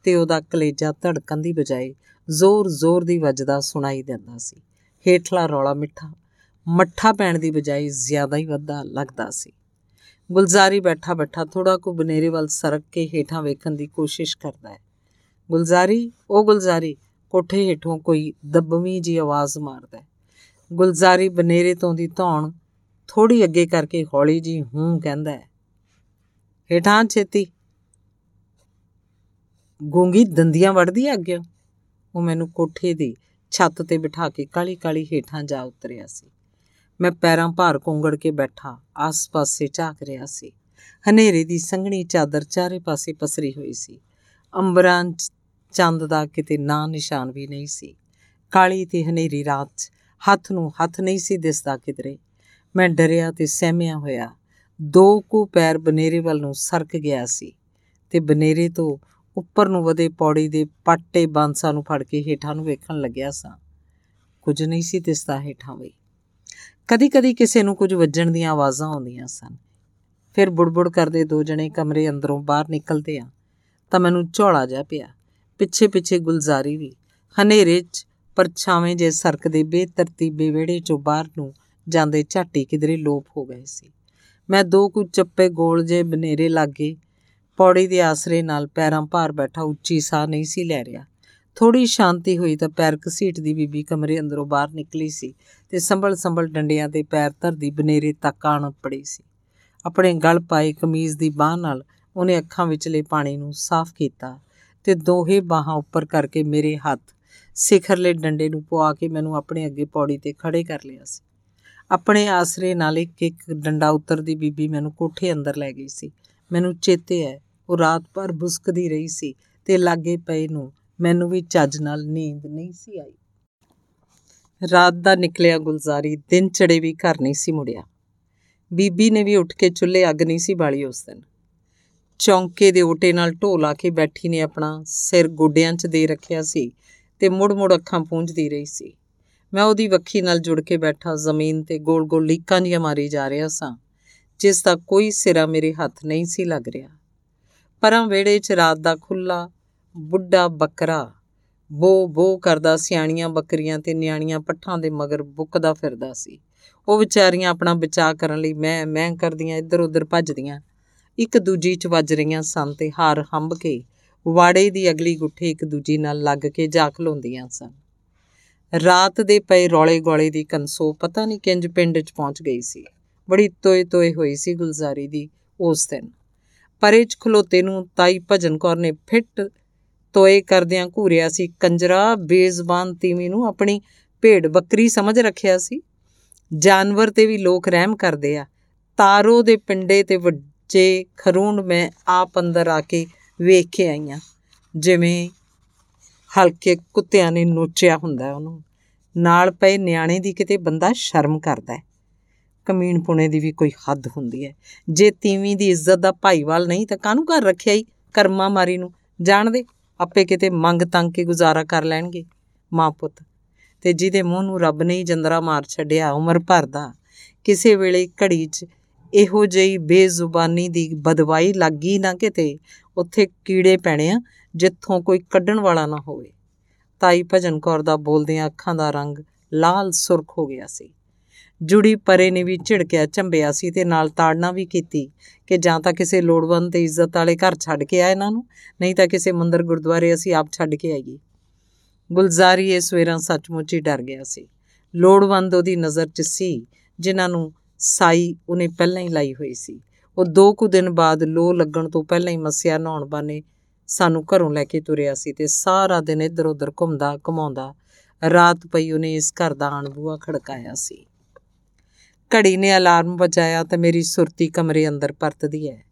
ਤੇ ਉਹਦਾ ਕਲੇਜਾ ਧੜਕਣ ਦੀ ਬਜਾਏ ਜ਼ੋਰ-ਜ਼ੋਰ ਦੀ ਵੱਜਦਾ ਸੁਣਾਈ ਦਿੰਦਾ ਸੀ। ਹੇਠਲਾ ਰੌਲਾ ਮਿੱਠਾ, ਮੱਠਾ ਪੈਣ ਦੀ ਬਜਾਏ ਜ਼ਿਆਦਾ ਹੀ ਵੱਧਾ ਲੱਗਦਾ ਸੀ। ਗੁਲਜ਼ਾਰੀ ਬੈਠਾ ਬੈਠਾ ਥੋੜਾ ਕੁ ਬਨੇਰੇ ਵੱਲ ਸਰਕ ਕੇ ਹੇਠਾਂ ਵੇਖਣ ਦੀ ਕੋਸ਼ਿਸ਼ ਕਰਦਾ ਹੈ। ਗੁਲਜ਼ਾਰੀ ਉਹ ਗੁਲਜ਼ਾਰੀ, ਕੋਠੇ ਹੇਠੋਂ ਕੋਈ ਦੱਬਵੀਂ ਜੀ ਆਵਾਜ਼ ਮਾਰਦਾ ਹੈ। ਗੁਲਜ਼ਾਰੀ ਬਨੇਰੇ ਤੋਂ ਦੀ ਧੌਣ ਥੋੜੀ ਅੱਗੇ ਕਰਕੇ ਹੌਲੀ ਜੀ ਹੂੰ ਕਹਿੰਦਾ ਹੈ। ਹੇਠਾਂ ਛੇਤੀ। ਗੂੰਗੀ ਦੰਦੀਆਂ ਵੜਦੀ ਆ ਅੱਗੇ ਉਹ ਮੈਨੂੰ ਕੋਠੇ ਦੀ ਛੱਤ ਤੇ ਬਿਠਾ ਕੇ ਕਾਲੀ ਕਾਲੀ ਹੇਠਾਂ ਜਾ ਉਤਰਿਆ ਸੀ। ਮੈਂ ਪੈਰਾਂ ਭਾਰ ਕੋਂਗੜ ਕੇ ਬੈਠਾ, ਆਸ-ਪਾਸੇ ਝਾਕ ਰਿਹਾ ਸੀ। ਹਨੇਰੇ ਦੀ ਸੰਘਣੀ ਚਾਦਰ ਚਾਰੇ ਪਾਸੇ ਪਸਰੀ ਹੋਈ ਸੀ। ਅੰਬਰਾਂ ਚੰਦ ਦਾ ਕਿਤੇ ਨਾਂ ਨਿਸ਼ਾਨ ਵੀ ਨਹੀਂ ਸੀ। ਕਾਲੀ ਤੇ ਹਨੇਰੀ ਰਾਤ ਹੱਥ ਨੂੰ ਹੱਥ ਨਹੀਂ ਸੀ ਦਿਸਦਾ ਕਿਧਰੇ। ਮੈਂ ਡਰਿਆ ਤੇ ਸਹਿਮਿਆ ਹੋਇਆ। ਦੋ ਕੁ ਪੈਰ ਬਨੇਰੇ ਵੱਲ ਨੂੰ ਸਰਕ ਗਿਆ ਸੀ ਤੇ ਬਨੇਰੇ ਤੋਂ ਉੱਪਰ ਨੂੰ ਵਧੇ ਪੌੜੀ ਦੇ ਪਾਟੇ ਬਾਂਸਾਂ ਨੂੰ ਫੜ ਕੇ ਹੇਠਾਂ ਨੂੰ ਵੇਖਣ ਲੱਗਿਆ ਸਾਂ। ਕੁਝ ਨਹੀਂ ਸੀ ਦਿਸਦਾ ਹੇਠਾਂ ਵੀ। ਕਦੀ-ਕਦੀ ਕਿਸੇ ਨੂੰ ਕੁਝ ਵੱਜਣ ਦੀਆਂ ਆਵਾਜ਼ਾਂ ਆਉਂਦੀਆਂ ਸਨ। ਫਿਰ ਬੁੜਬੁੜ ਕਰਦੇ ਦੋ ਜਣੇ ਕਮਰੇ ਅੰਦਰੋਂ ਬਾਹਰ ਨਿਕਲਦੇ ਆ, ਤਾਂ ਮੈਨੂੰ ਝੋਲਾ ਜਾ ਪਿਆ। ਪਿੱਛੇ-ਪਿੱਛੇ ਗੁਲਜ਼ਾਰੀ ਵੀ। ਹਨੇਰੇ 'ਚ ਪਰਛਾਵੇਂ ਜੇ ਸਰਕਦੇ ਬੇਤਰਤੀਬੇ ਵਿਹੜੇ 'ਚੋਂ ਬਾਹਰ ਨੂੰ ਜਾਂਦੇ ਝਾਟੀ ਕਿਧਰੇ ਲੋਪ ਹੋ ਗਏ ਸੀ। ਮੈਂ ਦੋ ਕੁ ਚੱਪੇ ਗੋਲ ਜੇ ਬਨੇਰੇ ਲਾਗੇ ਪੌੜੀ ਦੇ ਆਸਰੇ ਨਾਲ ਪੈਰਾਂ ਭਾਰ ਬੈਠਾ ਉੱਚੀ ਸਾਹ ਨਹੀਂ ਸੀ ਲੈ ਰਿਹਾ। ਥੋੜੀ ਸ਼ਾਂਤੀ ਹੋਈ ਤਾਂ ਪੈਰ ਘਸੀਟਦੀ ਬੀਬੀ ਕਮਰੇ ਅੰਦਰੋਂ ਬਾਹਰ ਨਿਕਲੀ ਸੀ ਤੇ ਸੰਭਲ ਸੰਭਲ ਡੰਡਿਆਂ ਦੇ ਪੈਰ ਧਰਦੀ ਬਨੇਰੇ ਤੱਕ ਆਣ ਪੜੀ ਸੀ। ਆਪਣੇ ਗਲ ਪਾਏ ਕਮੀਜ਼ ਦੀ ਬਾਹ ਨਾਲ ਉਹਨੇ ਅੱਖਾਂ ਵਿਚਲੇ ਪਾਣੀ ਨੂੰ ਸਾਫ਼ ਕੀਤਾ ਤੇ ਦੋਹੇ ਬਾਹਾਂ ਉੱਪਰ ਕਰਕੇ ਮੇਰੇ ਹੱਥ ਸਿਖਰਲੇ ਡੰਡੇ ਨੂੰ ਪਵਾ ਕੇ ਮੈਨੂੰ ਆਪਣੇ ਅੱਗੇ ਪੌੜੀ ਤੇ ਖੜੇ ਕਰ ਲਿਆ ਸੀ। ਆਪਣੇ ਆਸਰੇ ਨਾਲ ਇੱਕ ਇੱਕ ਡੰਡਾ ਉਤਰਦੀ ਬੀਬੀ ਮੈਨੂੰ ਕੋਠੇ ਅੰਦਰ ਲੈ ਗਈ ਸੀ। ਮੈਨੂੰ ਚੇਤੇ ਹੈ ਉਹ ਰਾਤ ਭਰ ਬੁਸਕਦੀ ਰਹੀ ਸੀ ਤੇ ਲਾਗੇ ਪਏ ਨੂੰ ਮੈਨੂੰ ਵੀ ਚੱਜ ਨਾਲ ਨੀਂਦ ਨਹੀਂ ਸੀ ਆਈ। ਰਾਤ ਦਾ ਨਿਕਲਿਆ ਗੁਲਜ਼ਾਰੀ, ਦਿਨ ਚੜੇ ਵੀ ਘਰ ਨਹੀਂ ਸੀ ਮੁੜਿਆ। ਬੀਬੀ ਨੇ ਵੀ ਉੱਠ ਕੇ ਚੁੱਲ੍ਹੇ ਅੱਗ ਨਹੀਂ ਸੀ ਬਾਲੀ ਉਸ ਦਿਨ। ਚੌਂਕੇ ਦੇ ਓਟੇ ਨਾਲ ਢੋ ਲਾ ਕੇ ਬੈਠੀ ਨੇ ਆਪਣਾ ਸਿਰ ਗੋਡਿਆਂ 'ਚ ਦੇ ਰੱਖਿਆ ਸੀ ਤੇ ਮੁੜ-ਮੁੜ ਅੱਖਾਂ ਪੂੰਝਦੀ ਰਹੀ ਸੀ। ਮੈਂ ਉਹਦੀ ਵੱਖੀ ਨਾਲ ਜੁੜ ਕੇ ਬੈਠਾ ਜ਼ਮੀਨ ਤੇ ਗੋਲ-ਗੋਲ ਲੀਕਾਂ ਜੀਆਂ ਮਾਰੀ ਜਾ ਰਿਹਾ ਸਾਂ, ਜਿਸ ਦਾ ਕੋਈ ਸਿਰਾ ਮੇਰੇ ਹੱਥ ਨਹੀਂ ਸੀ ਲੱਗ ਰਿਹਾ। ਪਰਾਂ ਵਿਹੜੇ 'ਚ ਰਾਤ ਦਾ ਖੁੱਲਾ ਬੁੱਢਾ ਬੱਕਰਾ। ਬੋ ਬੋ ਕਰਦਾ ਸਿਆਣੀਆਂ ਬੱਕਰੀਆਂ ਤੇ ਨਿਆਣੀਆਂ ਪੱਠਾਂ ਦੇ ਮਗਰ ਬੁੱਕਦਾ ਫਿਰਦਾ ਸੀ। ਉਹ ਵਿਚਾਰੀਆਂ ਆਪਣਾ ਬਚਾਅ ਕਰਨ ਲਈ ਮੈਂ ਮੈਂ ਕਰਦੀਆਂ ਇੱਧਰ ਉੱਧਰ ਭੱਜਦੀਆਂ। ਇੱਕ ਦੂਜੀ 'ਚ ਵੱਜ ਰਹੀਆਂ ਸਨ ਤੇ ਹਾਰ ਹੰਬ ਕੇ ਵਾੜੇ ਦੀ ਅਗਲੀ ਗੁੱਠੇ ਇੱਕ ਦੂਜੀ ਨਾਲ ਲੱਗ ਕੇ ਜਾ ਖਲੋਂਦੀਆਂ ਸਨ। ਰਾਤ ਦੇ ਪਏ ਰੌਲੇ ਗੋਲੇ ਦੀ ਕੰਸੋ ਪਤਾ ਨਹੀਂ ਕਿੰਜ ਪਿੰਡ 'ਚ ਪਹੁੰਚ ਗਈ ਸੀ। ਬੜੀ ਤੋਏ ਤੋਏ ਹੋਈ ਸੀ ਗੁਲਜ਼ਾਰੀ ਦੀ ਉਸ ਦਿਨ। ਪਰੇ 'ਚ ਖਲੋਤੇ ਨੂੰ ਤਾਈ ਭਜਨ ਕੌਰ ਨੇ ਫਿੱਟ ਤੋਏ ਕਰਦਿਆਂ ਘੂਰਿਆ ਸੀ ਕੰਜਰਾ, ਬੇਜ਼ਬਾਨ ਤੀਵੀ ਨੂੰ ਆਪਣੀ ਭੇਡ ਬੱਕਰੀ ਸਮਝ ਰੱਖਿਆ ਸੀ। ਜਾਨਵਰ ਤੇ ਵੀ ਲੋਕ ਰਹਿਮ ਕਰਦੇ ਆ। ਤਾਰੋ ਦੇ ਪਿੰਡੇ ਤੇ ਵੱਜੇ ਖਰੂਣ ਮੈਂ ਆਪ ਅੰਦਰ ਆ ਕੇ ਵੇਖ ਕੇ ਆਈਆਂ ਜਿਵੇਂ ਹਲਕੇ ਕੁੱਤਿਆਂ ਨੇ ਨੋਚਿਆ ਹੁੰਦਾ ਉਹਨੂੰ। ਨਾਲ ਪਏ ਨਿਆਣੇ ਦੀ ਕਿਤੇ ਬੰਦਾ ਸ਼ਰਮ ਕਰਦਾ ਹੈ। ਕਮੀਣ ਪੁਣੇ ਦੀ ਵੀ ਕੋਈ ਹੱਦ ਹੁੰਦੀ ਹੈ। ਜੇ ਤੀਵੀਂ ਦੀ ਇੱਜ਼ਤ ਦਾ ਭਾਈਵਾਲ ਨਹੀਂ ਤਾਂ ਕਾਹਨੂੰ ਘਰ ਰੱਖਿਆ ਹੀ ਕਰਮਾ ਮਾਰੀ ਨੂੰ? ਜਾਣਦੇ ਆਪੇ ਕਿਤੇ ਮੰਗ ਤੰਗ ਕੇ ਗੁਜ਼ਾਰਾ ਕਰ ਲੈਣਗੇ ਮਾਂ ਪੁੱਤ। ਤੇ ਜਿਹਦੇ ਮੂੰਹ ਨੂੰ ਰੱਬ ਨੇ ਹੀ ਜੰਦਰਾ ਮਾਰ ਛੱਡਿਆ ਉਮਰ ਭਰ ਦਾ, ਕਿਸੇ ਵੇਲੇ ਘੜੀ 'ਚ ਇਹੋ ਜਿਹੀ ਬੇਜ਼ੁਬਾਨੀ ਦੀ ਬਦਵਾਈ ਲੱਗੀ ਨਾ ਕਿਤੇ। ਉੱਥੇ ਕੀੜੇ ਪੈਣੇ ਆ, ਜਿੱਥੋਂ ਕੋਈ ਕੱਢਣ ਵਾਲਾ ਨਾ ਹੋਵੇ। ਤਾਈ ਭਜਨ ਕੌਰ ਦਾ ਬੋਲਦਿਆਂ ਅੱਖਾਂ ਦਾ ਰੰਗ ਲਾਲ ਸੁਰਖ ਹੋ ਗਿਆ ਸੀ। ਜੁੜੀ ਪਰੇ ਨੇ ਵੀ ਝਿੜਕਿਆ, ਝੰਬਿਆ ਸੀ ਤੇ ਨਾਲ ਤਾੜਨਾ ਵੀ ਕੀਤੀ ਕਿ ਜਾਂ ਤਾਂ ਕਿਸੇ ਲੋੜਵੰਦ ਤੇ ਇੱਜ਼ਤ ਵਾਲੇ ਘਰ ਛੱਡ ਕੇ ਆ ਇਹਨਾਂ ਨੂੰ, ਨਹੀਂ ਤਾਂ ਕਿਸੇ ਮੰਦਰ ਗੁਰਦੁਆਰੇ ਅਸੀਂ ਆਪ ਛੱਡ ਕੇ ਆਈਏ। ਗੁਲਜ਼ਾਰੀ ਇਹ ਸਵੇਰਾਂ ਸੱਚਮੁੱਚ ਹੀ ਡਰ ਗਿਆ ਸੀ। ਲੋੜਵੰਦ ਉਹਦੀ ਨਜ਼ਰ 'ਚ ਸੀ, ਜਿਨ੍ਹਾਂ ਨੂੰ ਸਾਈ ਉਹਨੇ ਪਹਿਲਾਂ ਹੀ ਲਾਈ ਹੋਈ ਸੀ। ਉਹ ਦੋ ਕੁ ਦਿਨ ਬਾਅਦ ਲੋ ਲੱਗਣ ਤੋਂ ਪਹਿਲਾਂ ਹੀ ਮਸਿਆ ਨਹਾਉਣ ਬਾਨੇ ਸਾਨੂੰ ਘਰੋਂ ਲੈ ਕੇ ਤੁਰਿਆ ਸੀ ਤੇ ਸਾਰਾ ਦਿਨ ਇੱਧਰ ਉੱਧਰ ਘੁੰਮਦਾ ਘਮਾਉਂਦਾ ਰਾਤ ਪਈ ਉਹਨੇ ਇਸ ਘਰ ਦਾ ਅਣਬੂਆ ਖੜਕਾਇਆ ਸੀ। ਘੜੀ ਨੇ ਅਲਾਰਮ ਵਜਾਇਆ ਤਾਂ ਮੇਰੀ ਸੁਰਤੀ ਕਮਰੇ ਅੰਦਰ ਪਰਤਦੀ ਹੈ